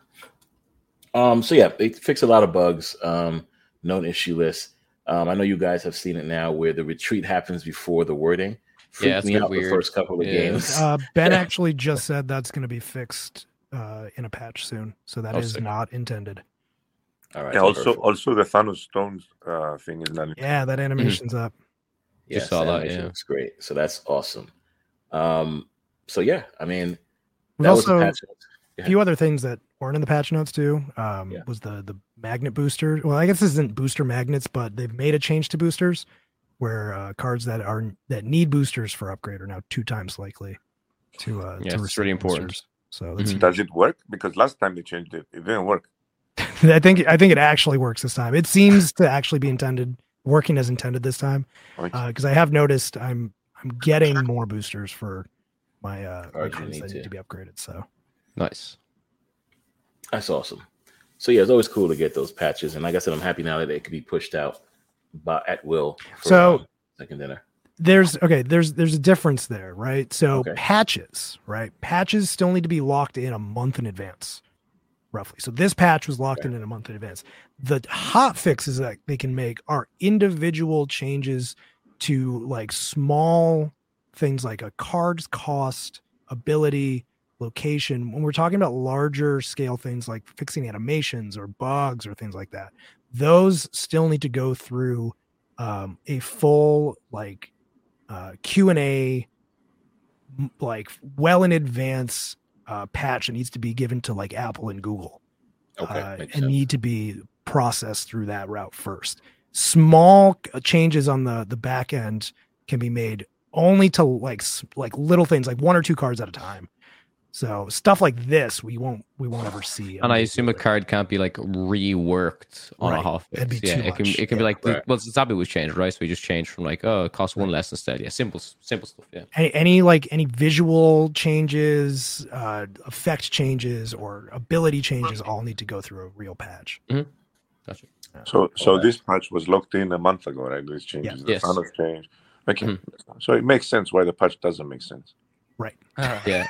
Um, so yeah, they fix a lot of bugs. Um, known issue list. Um, I know you guys have seen it now, where the retreat happens before the wording. Freaked Yeah, it's me been out the weird. first couple of Yeah. games. Uh, ben actually just said that's going to be fixed uh, in a patch soon, so that Oh, is sick. not intended. All right. Yeah, also perfect. also the Thanos Stones uh, thing is not. Yeah, that animation's up. yes, Just saw that, yeah. looks great. So that's awesome. Um, so yeah, I mean, We've that was the also patch. a few other things that weren't in the patch notes too. Um, Yeah. Was the the magnet booster? Well, I guess this isn't booster magnets, but they've made a change to boosters where uh, cards that are that need boosters for upgrade are now two times likely to uh, Yeah, to it's receive really important. boosters. So that's Mhm. Does it work? Because last time they changed it, it didn't work. I think I think it actually works this time. It seems to actually be intended working as intended this time Like, because I have noticed I'm I'm getting more boosters for my uh my Cards you need that to. need to be upgraded. So Nice. That's awesome. So yeah, it's always cool to get those patches, and like I said, I'm happy now that it could be pushed out by at will. For, So- second dinner. there's okay, there's there's a difference there, right? So Okay. patches, right? Patches still need to be locked in a month in advance, roughly. So this patch was locked in in a month in advance. The hot fixes that they can make are individual changes to like small things like a card's cost, ability, location. When we're talking about larger scale things like fixing animations or bugs or things like that, those still need to go through um, a full like uh, Q and A, like well in advance uh, patch that needs to be given to like Apple and Google Okay, uh, and sense. need to be processed through that route first. Small changes on the the back end can be made only to like like little things, like one or two cards at a time. So stuff like this, we won't we won't ever see. And I assume a card can't be like reworked on a Right. half That'd be Yeah, too it can much. it can be like the, Right. well, Zabu was changed, right? So we just changed from like oh, it costs one less instead. Yeah, simple simple stuff. Yeah. any, any like any visual changes, uh, effect changes, or ability changes all need to go through a real patch. Gotcha. So, so Alright. this patch was locked in a month ago, right? These changes, the Yes. Thanos change. Okay, Mhm. so it makes sense why the patch doesn't make sense. Yeah.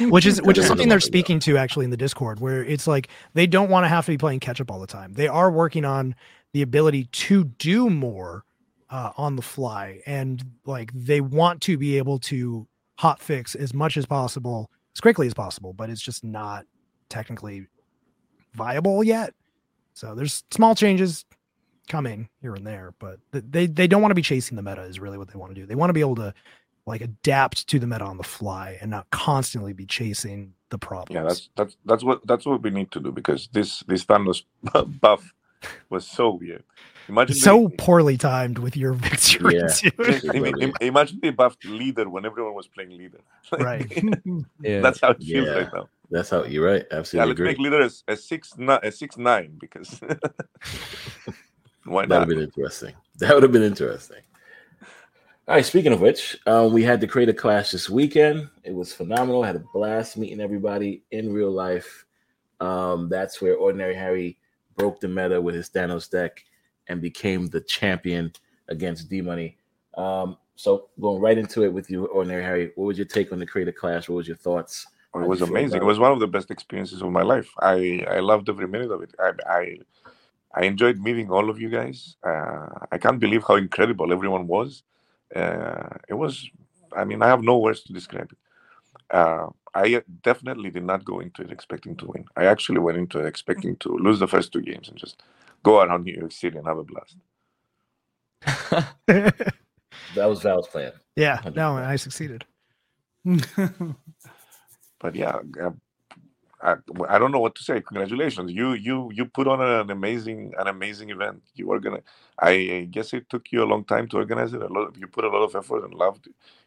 which is which is something they're speaking to actually in the discord where it's like they don't want to have to be playing catch up all the time. They are working on the ability to do more uh, on the fly and like they want to be able to hot fix as much as possible as quickly as possible but it's just not technically viable yet. So there's small changes coming here and there but they they don't want to be chasing the meta is really what they want to do. They want to be able to like adapt to the meta on the fly and not constantly be chasing the problems. Yeah, that's that's that's what that's what we need to do because this this Thanos buff was so weird. Imagine so they- poorly timed with your victory Yeah. too. I mean, im- imagine they buffed leader when everyone was playing leader. Right. Yeah. That's how it feels Yeah. right now. That's how you're right. Absolutely. Yeah, Absolutely let's agree. make leader a, a six ni- a six nine because why not That would have been interesting. That would have been interesting. All right. Speaking of which, um, we had the Creator Clash this weekend. It was phenomenal. I had a blast meeting everybody in real life. Um, that's where Ordinary Harry broke the meta with his Thanos deck and became the champion against D Money. Um, so going right into it with you, Ordinary Harry, what was your take on the Creator Clash? What was your thoughts? It was amazing. It was one of the best experiences of my life. I I loved every minute of it. I I, I enjoyed meeting all of you guys. Uh, I can't believe how incredible everyone was. Uh, it was. I mean, I have no words to describe it. Uh, I definitely did not go into it expecting to win. I actually went into it expecting to lose the first two games and just go around New York City and have a blast. That was Val's plan. yeah, no, I succeeded. but yeah, uh, I, I don't know what to say. Congratulations, you you you put on an amazing an amazing event. You were gonna. I guess it took you a long time to organize it. A lot. You put a lot of effort and love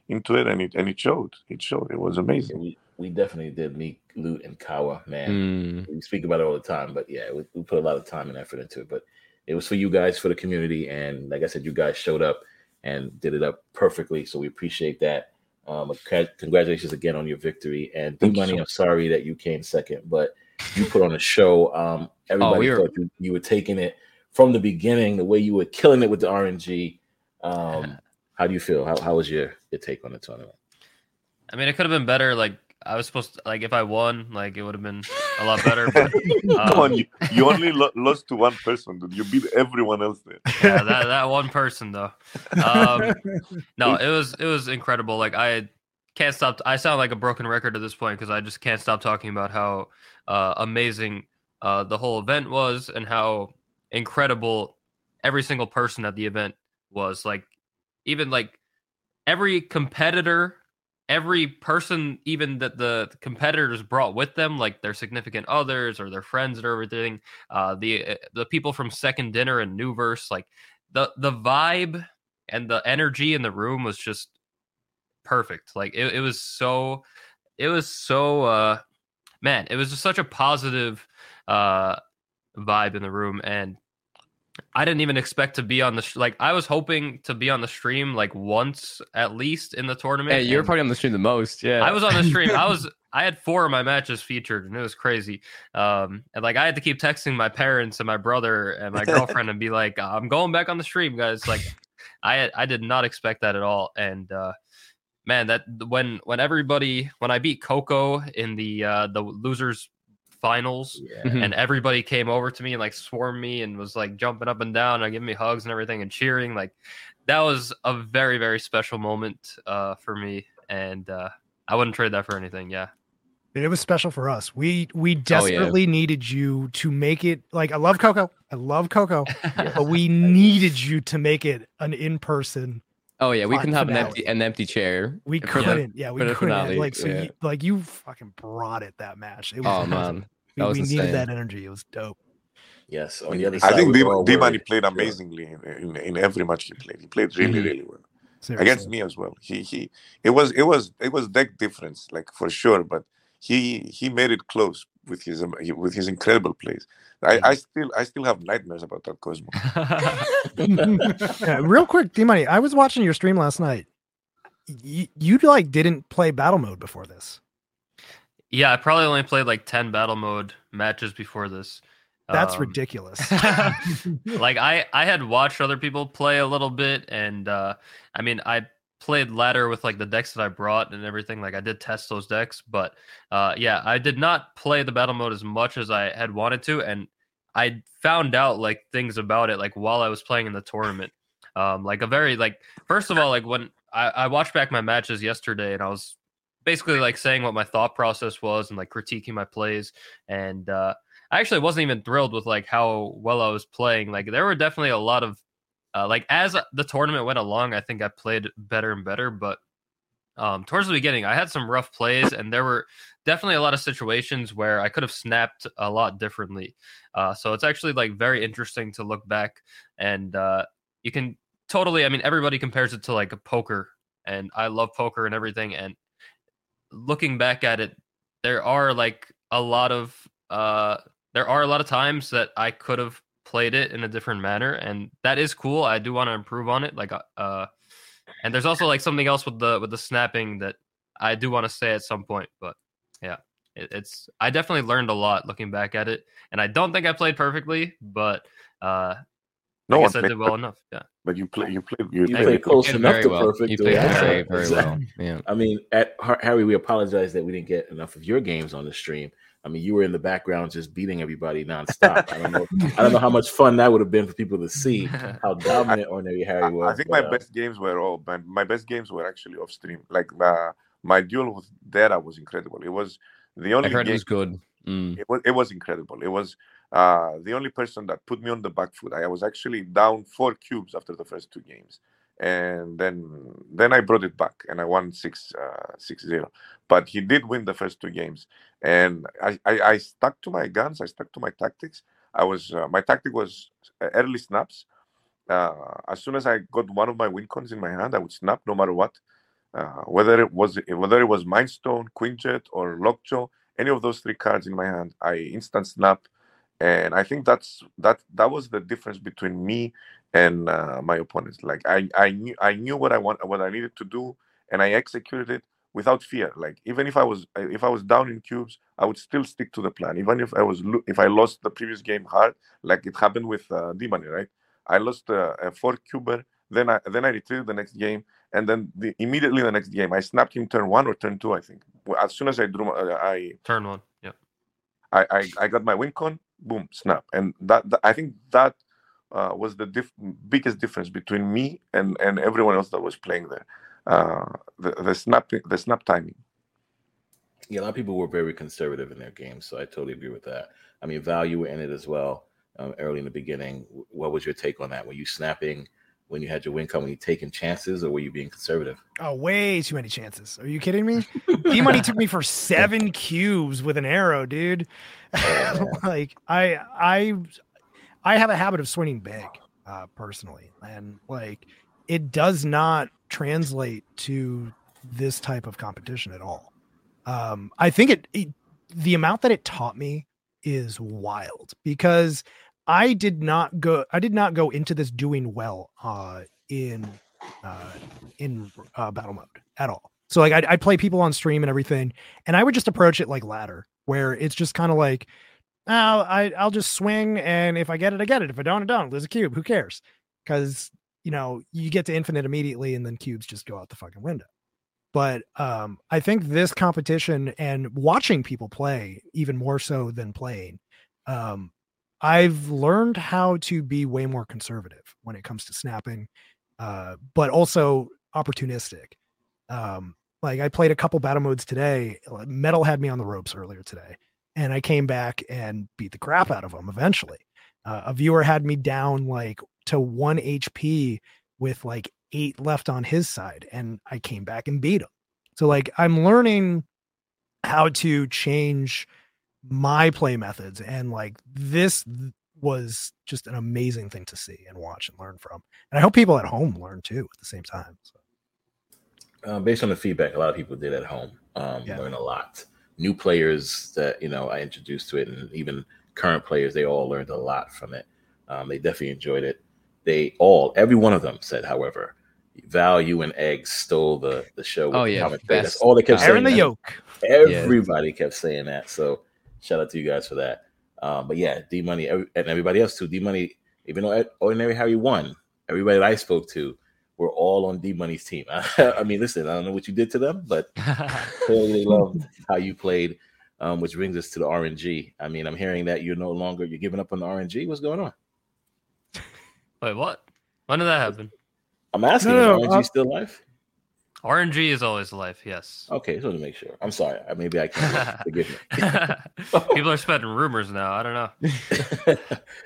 into it, and it and it showed. It showed. It was amazing. We we definitely did meet Loot and Kawa, man. Mm. we speak about it all the time, but yeah, we, we put a lot of time and effort into it. But it was for you guys, for the community, and like I said, you guys showed up and did it up perfectly. So we appreciate that. Um, congratulations again on your victory. And D Money, I'm sorry that you came second, but you put on a show. Um, everybody Oh, we were- thought you, you were taking it from the beginning, the way you were killing it with the RNG. Um, how do you feel? How, how was your, your take on the tournament? I mean, it could have been better. Like I was supposed to, like if I won, like it would have been a lot better. But Come on, um, you, you only lo- lost to one person, dude. You beat everyone else there. yeah, that that one person though. Um, no, it was it was incredible. Like I can't stop. I sound like a broken record at this point because I just can't stop talking about how uh, amazing uh, the whole event was and how incredible every single person at the event was. Like even like every competitor, every person, even that the competitors brought with them, like their significant others or their friends and everything. Uh, the uh, the people from Second Dinner and Nuverse, like the the vibe and the energy in the room was just perfect. Like it, it was so it was so uh man, it was just such a positive uh vibe in the room and I didn't even expect to be on the sh- like. I was hoping to be on the stream like once at least in the tournament. Hey, you're probably on the stream the most. Yeah, I was on the stream. I was. I had four of my matches featured, and it was crazy. Um, and like I had to keep texting my parents and my brother and my girlfriend and be like, "I'm going back on the stream, guys." Like, I had, I did not expect that at all. And uh, man, that when when everybody when I beat Coco in the uh, the losers finals Yeah. And everybody came over to me and like swarmed me and was like jumping up and down and giving me hugs and everything and cheering like that was a very very special moment uh for me and uh i wouldn't trade that for anything yeah It was special for us. We we Oh, yeah. desperately needed you to make it like I love Coco. I love Coco, but we needed you to make it an in person. Oh yeah, we Fin- couldn't have an empty an empty chair. We couldn't. Yeah, we couldn't. finale, like so, yeah. you, like you fucking brought it that match. It was Oh amazing. man, we, that was we needed that energy. It was dope. Yes. On the other side, I think we were D Money played Sure. amazingly in, in, in every match he played. He played really, Mhm. really well Seriously. against me as well. He he it was it was it was deck difference like for sure, but he he made it close with his um, with his incredible plays. I, I still I still have nightmares about that Cosmo. Yeah, real quick, D Money. I was watching your stream last night. You, you like didn't play battle mode before this. Yeah i probably only played like 10 battle mode matches before this That's Um, ridiculous. like I I had watched other people play a little bit, and uh, I mean I played ladder with like the decks that I brought and everything. Like I did test those decks, but uh, yeah, I did not play the battle mode as much as I had wanted to, and I found out like things about it like while I was playing in the tournament. Um, like a very like first of all like when I, I watched back my matches yesterday and I was basically like saying what my thought process was and like critiquing my plays and uh I actually wasn't even thrilled with like how well I was playing. Like there were definitely a lot of uh, like as the tournament went along, I think I played better and better. But um, towards the beginning, I had some rough plays, and there were definitely a lot of situations where I could have snapped a lot differently. Uh, so it's actually like very interesting to look back, and uh, you can totally. I mean, everybody compares it to like a poker, and I love poker and everything. And looking back at it, there are like a lot of uh there are a lot of times that I could have played it in a different manner, and that is cool. I do want to improve on it. Like, uh, uh, and there's also like something else with the with the snapping that I do want to say at some point. But yeah, it, it's I definitely learned a lot looking back at it, and I don't think I played perfectly, but uh, No I one guess I did well enough. Yeah. But you play, you played, you, You Thank played played close Did enough to well. perfect. You to- played yeah, very very exactly. well. Yeah. I mean, at Harry, we apologize that we didn't get enough of your games on the stream. I mean, you were in the background just beating everybody nonstop. I don't know. I don't know how much fun that would have been for people to see how dominant Ordinary Harry was. I think but, my uh, best games were all my, my best games were actually off stream. Like uh, my duel with Dara was incredible. It was the I only heard it game. was good. Mm. It was it was incredible. It was uh, the only person that put me on the back foot. I was actually down four cubes after the first two games, and then then I brought it back and I won six uh, six zero. But he did win the first two games, and I, I, I stuck to my guns. I stuck to my tactics. I was uh, my tactic was uh, early snaps. Uh, as soon as I got one of my win cons in my hand, I would snap no matter what. Whether it was whether it was Mindstone, Quinjet, or Lockjaw, any of those three cards in my hand, I instant snap, and I think that's that that was the difference between me and uh, my opponents. Like I I knew I knew what I want what I needed to do, and I executed it without fear. Like even if I was if I was down in cubes, I would still stick to the plan. Even if I was if I lost the previous game hard, like it happened with uh, D-Money, right? I lost uh, a four cuber, then I then I retreated the next game, and then the, immediately the next game I snapped him turn one or turn two, I think. As soon as I drew, my, uh, I Turn one. Yeah. I, I I got my win con, boom, snap, and that, that- I think that uh, was the diff- biggest difference between me and and everyone else that was playing there. Uh, the the snap the snap timing. yeah, a lot of people were very conservative in their games, so I totally agree with that. I mean, value were in it as well um, early in the beginning. What was your take on that? Were you snapping when you had your win come? Were you taking chances, or were you being conservative? Oh, way too many chances. Are you kidding me? D Money took me for seven cubes with an Aero, dude. Oh, like I I I have a habit of swinging big, uh, personally, and like it does not translate to this type of competition at all. Um, I think it, it the amount that it taught me is wild because I did not go. I did not go into this doing well uh, in uh, in uh, battle mode at all. So like I'd play people on stream and everything, and I would just approach it like ladder, where it's just kind of like, oh, I I'll just swing, and if I get it, I get it. If I don't, I don't. There's a cube. Who cares? Because you know you get to infinite immediately, and then cubes just go out the fucking window. But um, I think this competition and watching people play even more so than playing, um, I've learned how to be way more conservative when it comes to snapping, uh, but also opportunistic. Um, like I played a couple battle modes today. Metal had me on the ropes earlier today, and I came back and beat the crap out of him eventually. Uh, a viewer had me down like to one HP with like eight left on his side, and I came back and beat him. So like I'm learning how to change my play methods, and like this was just an amazing thing to see and watch and learn from. And I hope people at home learn too at the same time. So uh, based on the feedback, a lot of people did at home um, yeah. learn a lot. New players that you know I introduced to it, and even current players, they all learned a lot from it. Um, they definitely enjoyed it. They all, every one of them said, however, Val, you and Eggs stole the the show. oh yeah, that's all they kept saying. the yoke. Everybody yeah. kept saying that. So shout out to you guys for that. Um, but yeah, D Money and everybody else too. D Money, even though Ordinary Harry won, everybody that I spoke to were all on D Money's team. I mean, listen, I don't know what you did to them, but clearly they loved how you played. Um, which brings us to the RNG. I mean, I'm hearing that you're no longer you're giving up on the RNG. What's going on? Wait, what? When did that happen? I'm asking. No, no, RNG uh, still life? RNG is always life. Yes. Okay, so to make sure. I'm sorry. Maybe I can forgive me. People are spreading rumors now. I don't know.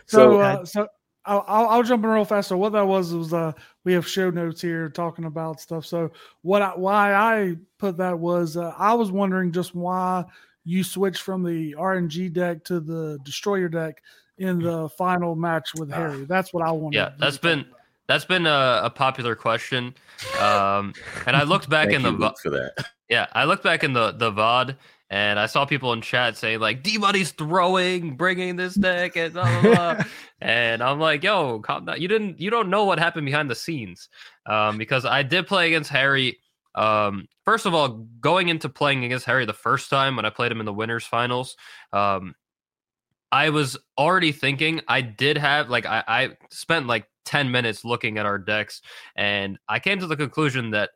so, uh, so I'll, I'll, jump in real fast. So what that was was uh, we have show notes here talking about stuff. So what I, why I put that was uh, I was wondering just why you switched from the RNG deck to the Destroyer deck in the final match with Harry. That's what I wanted. Yeah, that's been that's been a, a popular question. Um, and I looked back in the vo- for that. Yeah, I looked back in the the VOD and I saw people in chat saying like D Money's throwing, bringing this deck, and blah, blah, blah. and I'm like, yo, calm down. You didn't, you don't know what happened behind the scenes, um, because I did play against Harry. Um, first of all, going into playing against Harry the first time when I played him in the winners finals, um, I was already thinking I did have like I, I spent like 10 minutes looking at our decks and I came to the conclusion that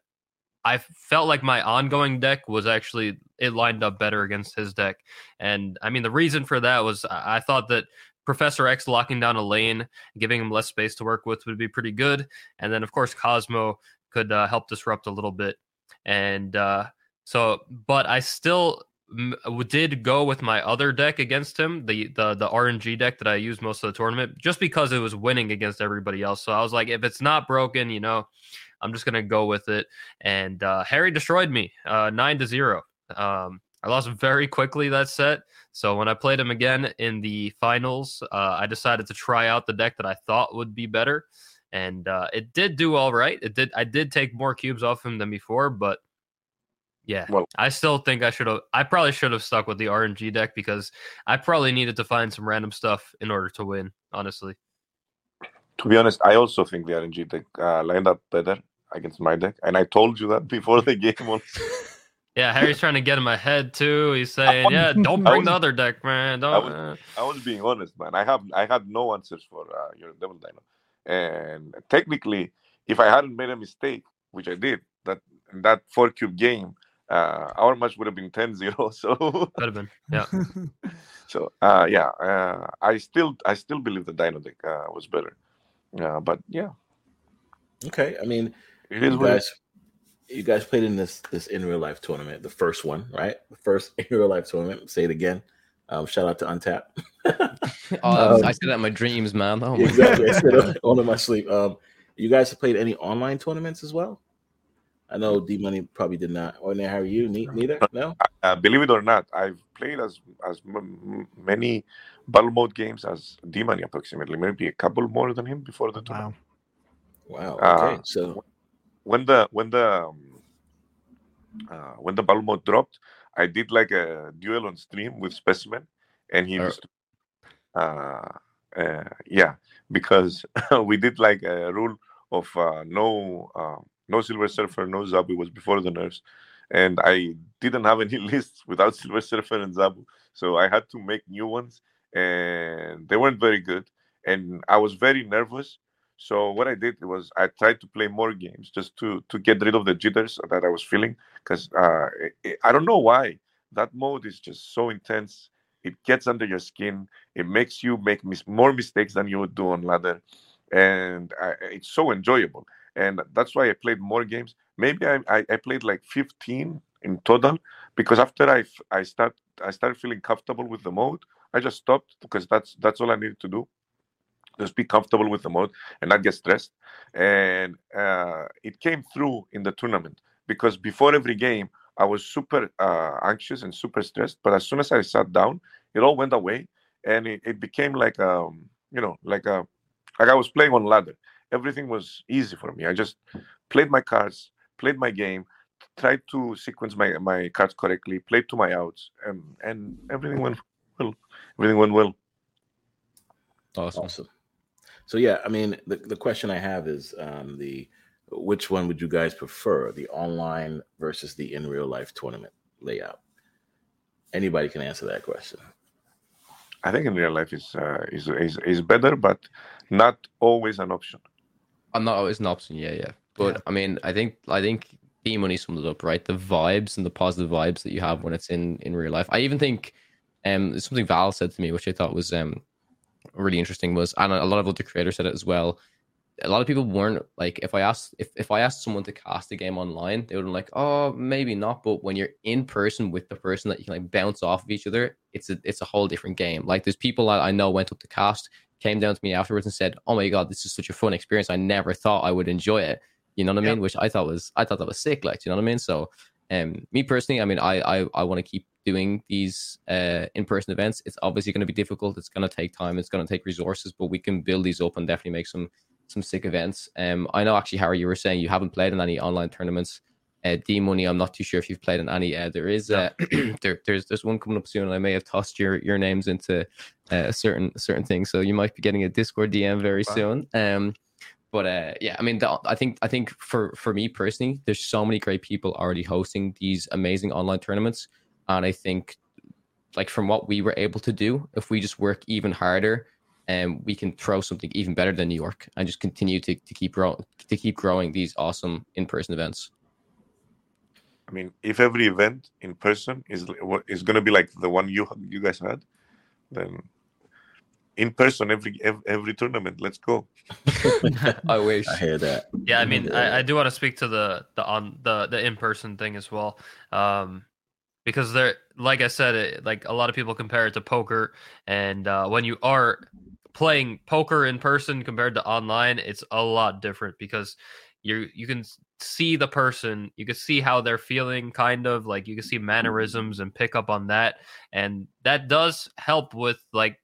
I felt like my ongoing deck was actually it lined up better against his deck. And I mean the reason for that was I thought that Professor X locking down a lane, giving him less space to work with would be pretty good. And then of course Cosmo could uh, help disrupt a little bit. And uh, so, but I still did go with my other deck against him, the the the RNG deck that I used most of the tournament, just because it was winning against everybody else. So I was like, if it's not broken, you know, I'm just gonna go with it. And uh, Harry destroyed me, uh, nine to zero. Um, I lost very quickly that set. So when I played him again in the finals, uh, I decided to try out the deck that I thought would be better, and uh, it did do all right. It did. I did take more cubes off him than before, but yeah, well, I still think I should have. I probably should have stuck with the RNG deck because I probably needed to find some random stuff in order to win. Honestly, to be honest, I also think the RNG deck uh, lined up better against my deck, and I told you that before the game. yeah, Harry's trying to get in my head too. He's saying, "Yeah, don't bring was, the other deck, man." Don't. I was, uh. I was, being honest, man. I have I had no answers for uh, your Devil Dino, and technically, if I hadn't made a mistake, which I did, that that four cube game uh, our match would have been 10-0 so could have been yeah so uh, yeah uh, i still i still believe the dino deck uh, was better uh, but yeah okay i mean you guys you guys played in this this in real life tournament the first one right the first in real life tournament say it again um, shout out to Untap. oh, um, I said that in my dreams, man. Oh my exactly. God. I said it on my sleep. Um, you guys have played any online tournaments as well? I know D Money probably did not. Or how are you? Neither? No. Uh, believe it or not, I've played as as m- many battle mode games as D Money approximately, maybe a couple more than him before the tournament. Wow. Wow. Okay. Uh, so when the when the um, uh, when the battle mode dropped, I did like a duel on stream with Specimen, and he uh, uh, yeah, because we did like a rule of uh, no uh, no Silver Surfer, no Zabu was before the nerfs, and I didn't have any lists without Silver Surfer and Zabu, so I had to make new ones, and they weren't very good, and I was very nervous. So what I did was I tried to play more games just to to get rid of the jitters that I was feeling, because uh, I don't know why that mode is just so intense. It gets under your skin. It makes you make mis- more mistakes than you would do on ladder, and I, it's so enjoyable. And that's why I played more games. Maybe I, I, I played like 15 in total because after I I start I started feeling comfortable with the mode. I just stopped because that's that's all I needed to do. Just be comfortable with the mode and not get stressed. And uh, it came through in the tournament because before every game I was super uh, anxious and super stressed. But as soon as I sat down, it all went away, and it, it became like um you know like a like I was playing on ladder. Everything was easy for me. I just played my cards, played my game, tried to sequence my my cards correctly, played to my outs, and and everything went well. Everything went well. Awesome. Awesome. So yeah, I mean, the, the question I have is um, the which one would you guys prefer, the online versus the in real life tournament layout? Anybody can answer that question. I think in real life is uh, is, is is better, but not always an option. I'm not always an option. Yeah, yeah. But I mean, I think I think D Money summed it up right. The vibes and the positive vibes that you have when it's in in real life. I even think um something Val said to me, which I thought was um really interesting, was and a lot of other creators said it as well. A lot of people weren't like if I asked if, if I asked someone to cast a game online, they would be like, oh, maybe not. But when you're in person with the person that you can like bounce off of each other, it's a it's a whole different game. Like there's people that I know went up to cast, came down to me afterwards and said, "Oh my god, this is such a fun experience. I never thought I would enjoy it." You know what I mean? Which I thought was I thought that was sick. Like, you know what I mean? So, um, me personally, I mean, I I, I want to keep doing these uh in person events. It's obviously going to be difficult. It's going to take time. It's going to take resources, but we can build these up and definitely make some some sick events. Um, I know actually, Harry, you were saying you haven't played in any online tournaments. Uh, D Money, I'm not too sure if you've played in any. Uh, there is uh, there, there's there's one coming up soon, and I may have tossed your your names into uh, a certain certain thing, so you might be getting a Discord DM very Wow. soon. Um, but uh, yeah, I mean, the, I think I think for for me personally, there's so many great people already hosting these amazing online tournaments, and I think like from what we were able to do, if we just work even harder, and we can throw something even better than New York, and just continue to to keep growing to keep growing these awesome in person events. I mean, if every event in person is what is going to be like the one you you guys had, then in person every every, every tournament. Let's go. I wish. I hear that. Yeah, I mean, Yeah. I, I do want to speak to the the on the the in person thing as well, um, because there, like I said, it, like a lot of people compare it to poker, and uh, when you are playing poker in person compared to online, it's a lot different because you you can s- see the person, you can see how they're feeling, kind of like you can see mannerisms and pick up on that, and that does help with like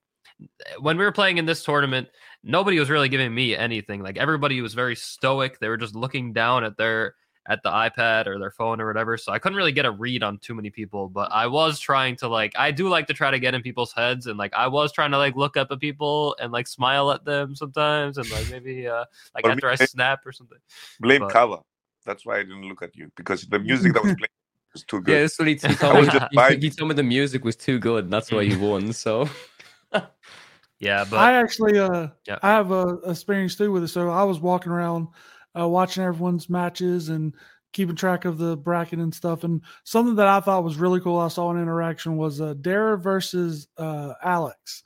when we were playing in this tournament nobody was really giving me anything. Like everybody was very stoic. They were just looking down at their at the iPad or their phone or whatever. So I couldn't really get a read on too many people, but I was trying to like I do like to try to get in people's heads and like I was trying to like look up at people and like smile at them sometimes and like maybe uh like after I snap or something. Blame But- Kava. That's why I didn't look at you because the music that was playing was too good. Yeah, that's what he, he told me. He, he told me the music was too good, and that's why he won. So Yeah, but I actually uh Yeah. I have a experience too with it. So I was walking around uh, watching everyone's matches and keeping track of the bracket and stuff. And something that I thought was really cool I saw an interaction was uh Dara versus uh Alex.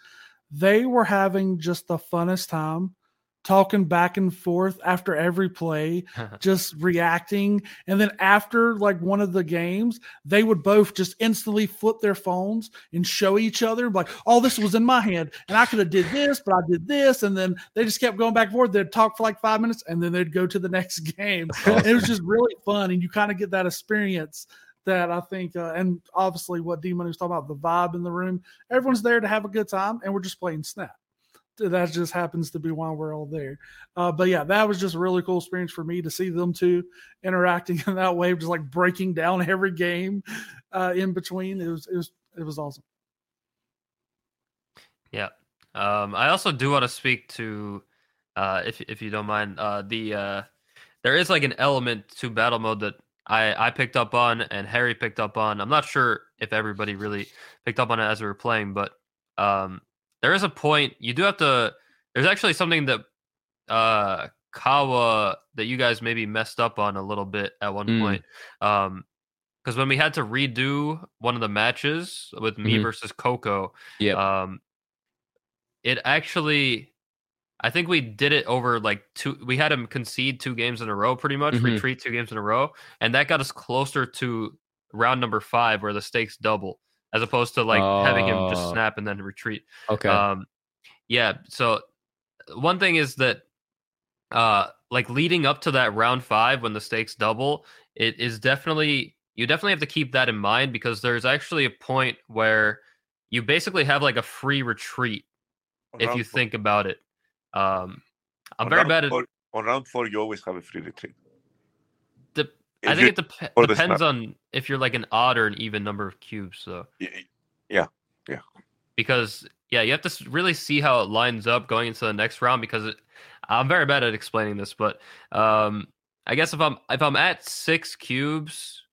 They were having just the funnest time talking back and forth after every play, just reacting. And then after like one of the games, they would both just instantly flip their phones and show each other like, "Oh, this was in my hand, and I could have did this, but I did this." And then they just kept going back and forth. They'd talk for like five minutes, and then they'd go to the next game. It was just really fun, and you kind of get that experience that I think, uh, and obviously what D Money was talking about, the vibe in the room. Everyone's there to have a good time, and we're just playing Snap. That just happens to be why we're all there. Uh, but yeah, that was just a really cool experience for me to see them two interacting in that way, just like breaking down every game uh, in between. It was it was it was awesome. Yeah. Um, I also do want to speak to, uh, if if you don't mind, uh, the uh, there is like an element to battle mode that I I picked up on and Harry picked up on. I'm not sure if everybody really picked up on it as we were playing, but um, there is a point you do have to. There's actually something that uh Kawa that you guys maybe messed up on a little bit at one Mm. point. Um, because when we had to redo one of the matches with me Mhm. versus Coco, yeah, um, it actually, I think we did it over like two. We had him concede two games in a row, pretty much Mhm. retreat two games in a row, and that got us closer to round number five, where the stakes double, as opposed to like having him just Oh. snap and then retreat. Okay. Um, yeah. So one thing is that, uh, like leading up to that round five when the stakes double, it is definitely you definitely have to keep that in mind because there's actually a point where you basically have like a free retreat if you four- think about it. Um, I'm on very bad at. four- on round four. You always have a free retreat. The, I think it dep- depends on if you're like an odd or an even number of cubes. So yeah, yeah. because yeah, you have to really see how it lines up going into the next round because it, I'm very bad at explaining this, but um, I guess if I'm if I'm at six cubes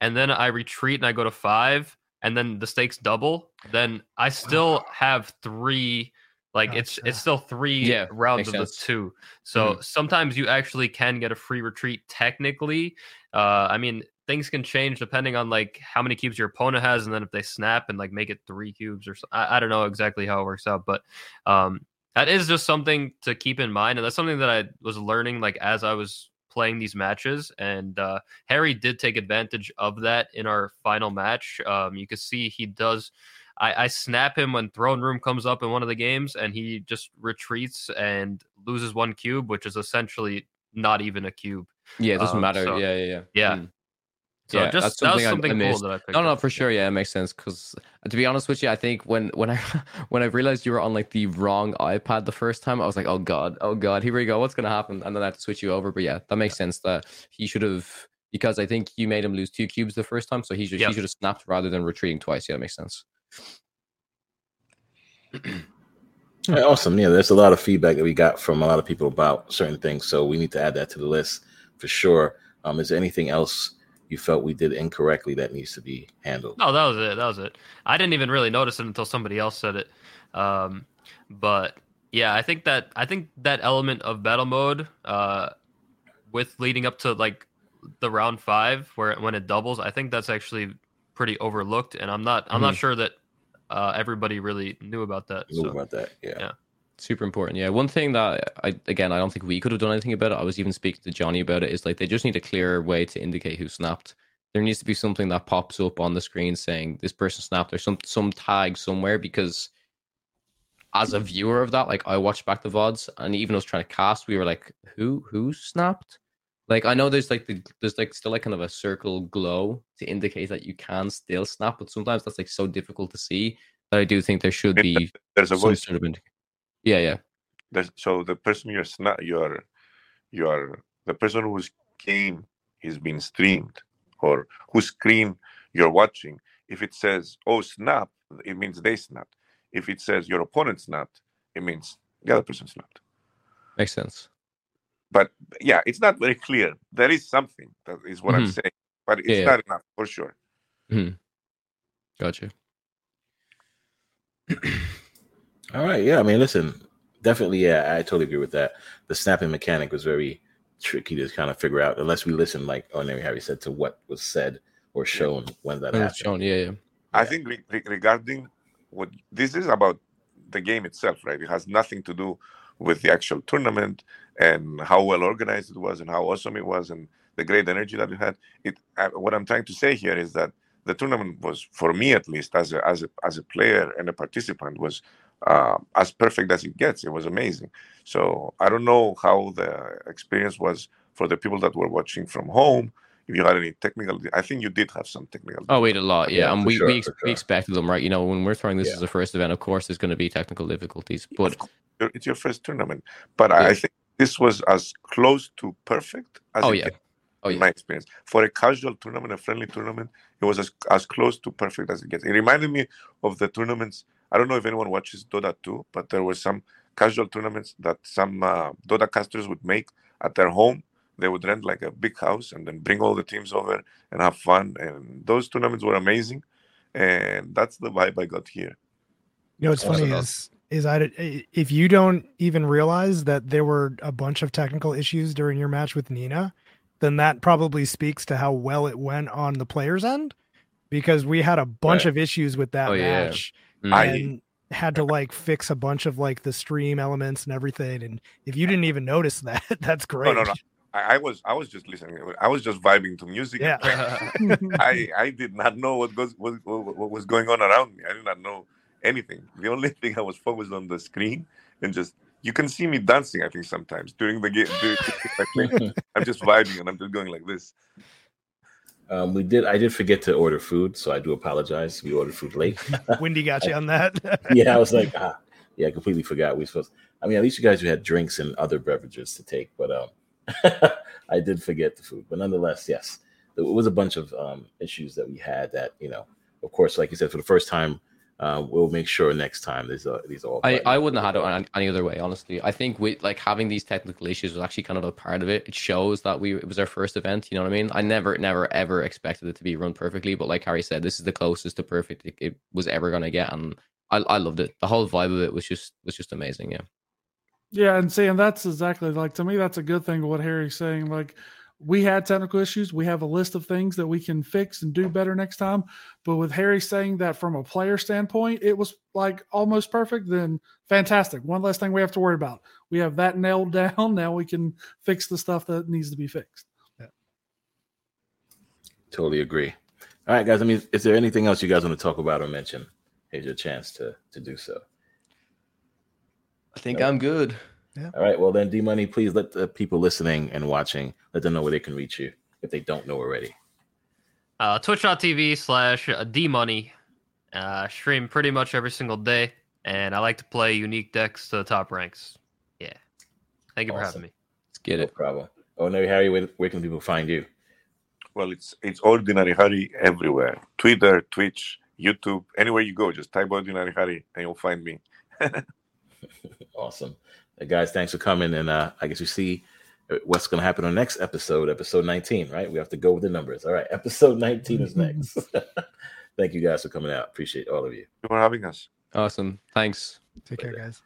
and then I retreat and I go to five and then the stakes double, then I still have three. Like it's Gotcha. it's still three Yeah, rounds makes of the two. So sometimes you actually can get a free retreat technically. Uh, I mean, things can change depending on like how many cubes your opponent has, and then if they snap and like make it three cubes or so, I, I don't know exactly how it works out, but um, that is just something to keep in mind, and that's something that I was learning like as I was playing these matches. And uh, Harry did take advantage of that in our final match. Um, you can see he does. I, I snap him when throne room comes up in one of the games, and he just retreats and loses one cube, which is essentially not even a cube. Yeah, it doesn't um, matter. so- yeah, yeah, yeah. Yeah. Mm. So Yeah, just that's that was something I- I cool that I picked. No, no, up. for sure. Yeah, it makes sense. Because to be honest with you, I think when when I when I realized you were on like the wrong iPad the first time, I was like, oh god, oh god, here we go. What's gonna happen? And then I had to switch you over. But yeah, that makes sense. That he should have because I think you made him lose two cubes the first time, so he should Yep. he should have snapped rather than retreating twice. Yeah, that makes sense. All right, awesome. Yeah, there's a lot of feedback that we got from a lot of people about certain things, so we need to add that to the list for sure. Um, is there anything else you felt we did incorrectly that needs to be handled? No, that was it. That was it. I didn't even really notice it until somebody else said it. Um, but yeah, I think that I think that element of battle mode, uh, with leading up to like the round five where when it doubles, I think that's actually pretty overlooked, and I'm not I'm not sure that uh, everybody really knew about that. Know So. about that? Yeah. Yeah. Super important. Yeah. One thing that I again I don't think we could have done anything about it. I was even speaking to Johnny about it. Is like they just need a clearer way to indicate who snapped. There needs to be something that pops up on the screen saying this person snapped or some some tag somewhere because as a viewer of that, like I watched back the VODs and even us trying to cast, we were like, who who snapped? Like I know there's like the there's like still like kind of a circle glow to indicate that you can still snap, but sometimes that's like so difficult to see that I do think there should be There's a voice. sort of indic- yeah yeah There's, so the person you're sna- you're you're the person whose game is being streamed or whose screen you're watching. If it says "Oh snap," it means they snapped. If it says your opponent snapped, it means the other person snapped. makes sense. But yeah, it's not very clear. There is something that is what I'm Mhm. saying, but it's Yeah, yeah. not enough for sure. Gotcha. All right. Yeah. I mean, listen, definitely. Yeah, I totally agree with that. The snapping mechanic was very tricky to kind of figure out, unless we listen, like Ordinary Harry said, to what was said or shown when that When happened. shown, yeah, yeah. I think re- re- regarding what this is about the game itself, right? It has nothing to do with the actual tournament and how well organized it was and how awesome it was and the great energy that it had. It uh, what I'm trying to say here is that the tournament was, for me at least, as a as a as a player and a participant, was uh, as perfect as it gets. It was amazing. So I don't know how the experience was for the people that were watching from home. If you had any technical, I think you did have some technical. Oh, wait, a lot, yeah. Yeah, and we sure, we, ex- for we expected them, right? You know, when we're throwing this Yeah. as a first event, of course, there's going to be technical difficulties. But course, it's your first tournament. But I, Yeah. I think this was as close to perfect as oh it yeah, gets, oh yeah, my experience. For a casual tournament, a friendly tournament, it was as, as close to perfect as it gets. It reminded me of the tournaments I don't know if anyone watches Dota 2, but there were some casual tournaments that some uh, Dota casters would make at their home. They would rent like a big house and then bring all the teams over and have fun. And those tournaments were amazing. And that's the vibe I got here. You know, what's funny is is I if you don't even realize that there were a bunch of technical issues during your match with Nina, then that probably speaks to how well it went on the players' end, because we had a bunch Right. of issues with that Oh, yeah. Mm. I- and had to like fix a bunch of like the stream elements and everything. And if you didn't even notice that, that's great. no, no. I, I was I was just listening. I was just vibing to music. Yeah. I I did not know what goes what, what, what was going on around me. I did not know anything. The only thing I was focused on the screen and just you can see me dancing. I think sometimes during the game, during I'm just vibing and I'm just going like this. Um, we did. I did forget to order food, so I do apologize. We ordered food late. Wendy got you on that. yeah, I was like, ah, yeah, I completely forgot. We supposed. I mean, at least you guys you had drinks and other beverages to take, but um, I did forget the food. But nonetheless, yes, it was a bunch of um issues that we had. That you know, of course, like you said, for the first time, uh, we'll make sure next time these are these all. I, I wouldn't have had it any, any other way, honestly. I think with like having these technical issues was actually kind of a part of it. It shows that we it was our first event. You know what I mean? I never, never, ever expected it to be run perfectly, but like Harry said, this is the closest to perfect it, it was ever gonna get, and I, I loved it. The whole vibe of it was just was just amazing. Yeah. Yeah, and see, and that's exactly like to me, that's a good thing. What Harry's saying, like we had technical issues, we have a list of things that we can fix and do better next time. But with Harry saying that from a player standpoint, it was like almost perfect. Then fantastic. One less thing we have to worry about. We have that nailed down. Now we can fix the stuff that needs to be fixed. Yeah. Totally agree. All right, guys. I mean, is there anything else you guys want to talk about or mention? Here's your chance to to do so. I think I'm good. All right. Well, then, D Money, please let the people listening and watching let them know where they can reach you if they don't know already. Uh, Twitch.tv slash D Money. Uh, stream pretty much every single day, and I like to play unique decks to the top ranks. Yeah. Thank you for having me. Let's get No it. problem. Oh no, Harry, where, where can people find you? Well, it's it's ordinary Harry everywhere. Twitter, Twitch, YouTube, anywhere you go, just type ordinary Harry and you'll find me. Awesome. Uh, guys, thanks for coming. And uh, I guess we see uh, what's going to happen on the next episode, episode 19, right? We have to go with the numbers. All right. Episode 19 is next. Thank you guys for coming out. Appreciate all of you. Thank you for having us. Awesome. Thanks. Take care, guys.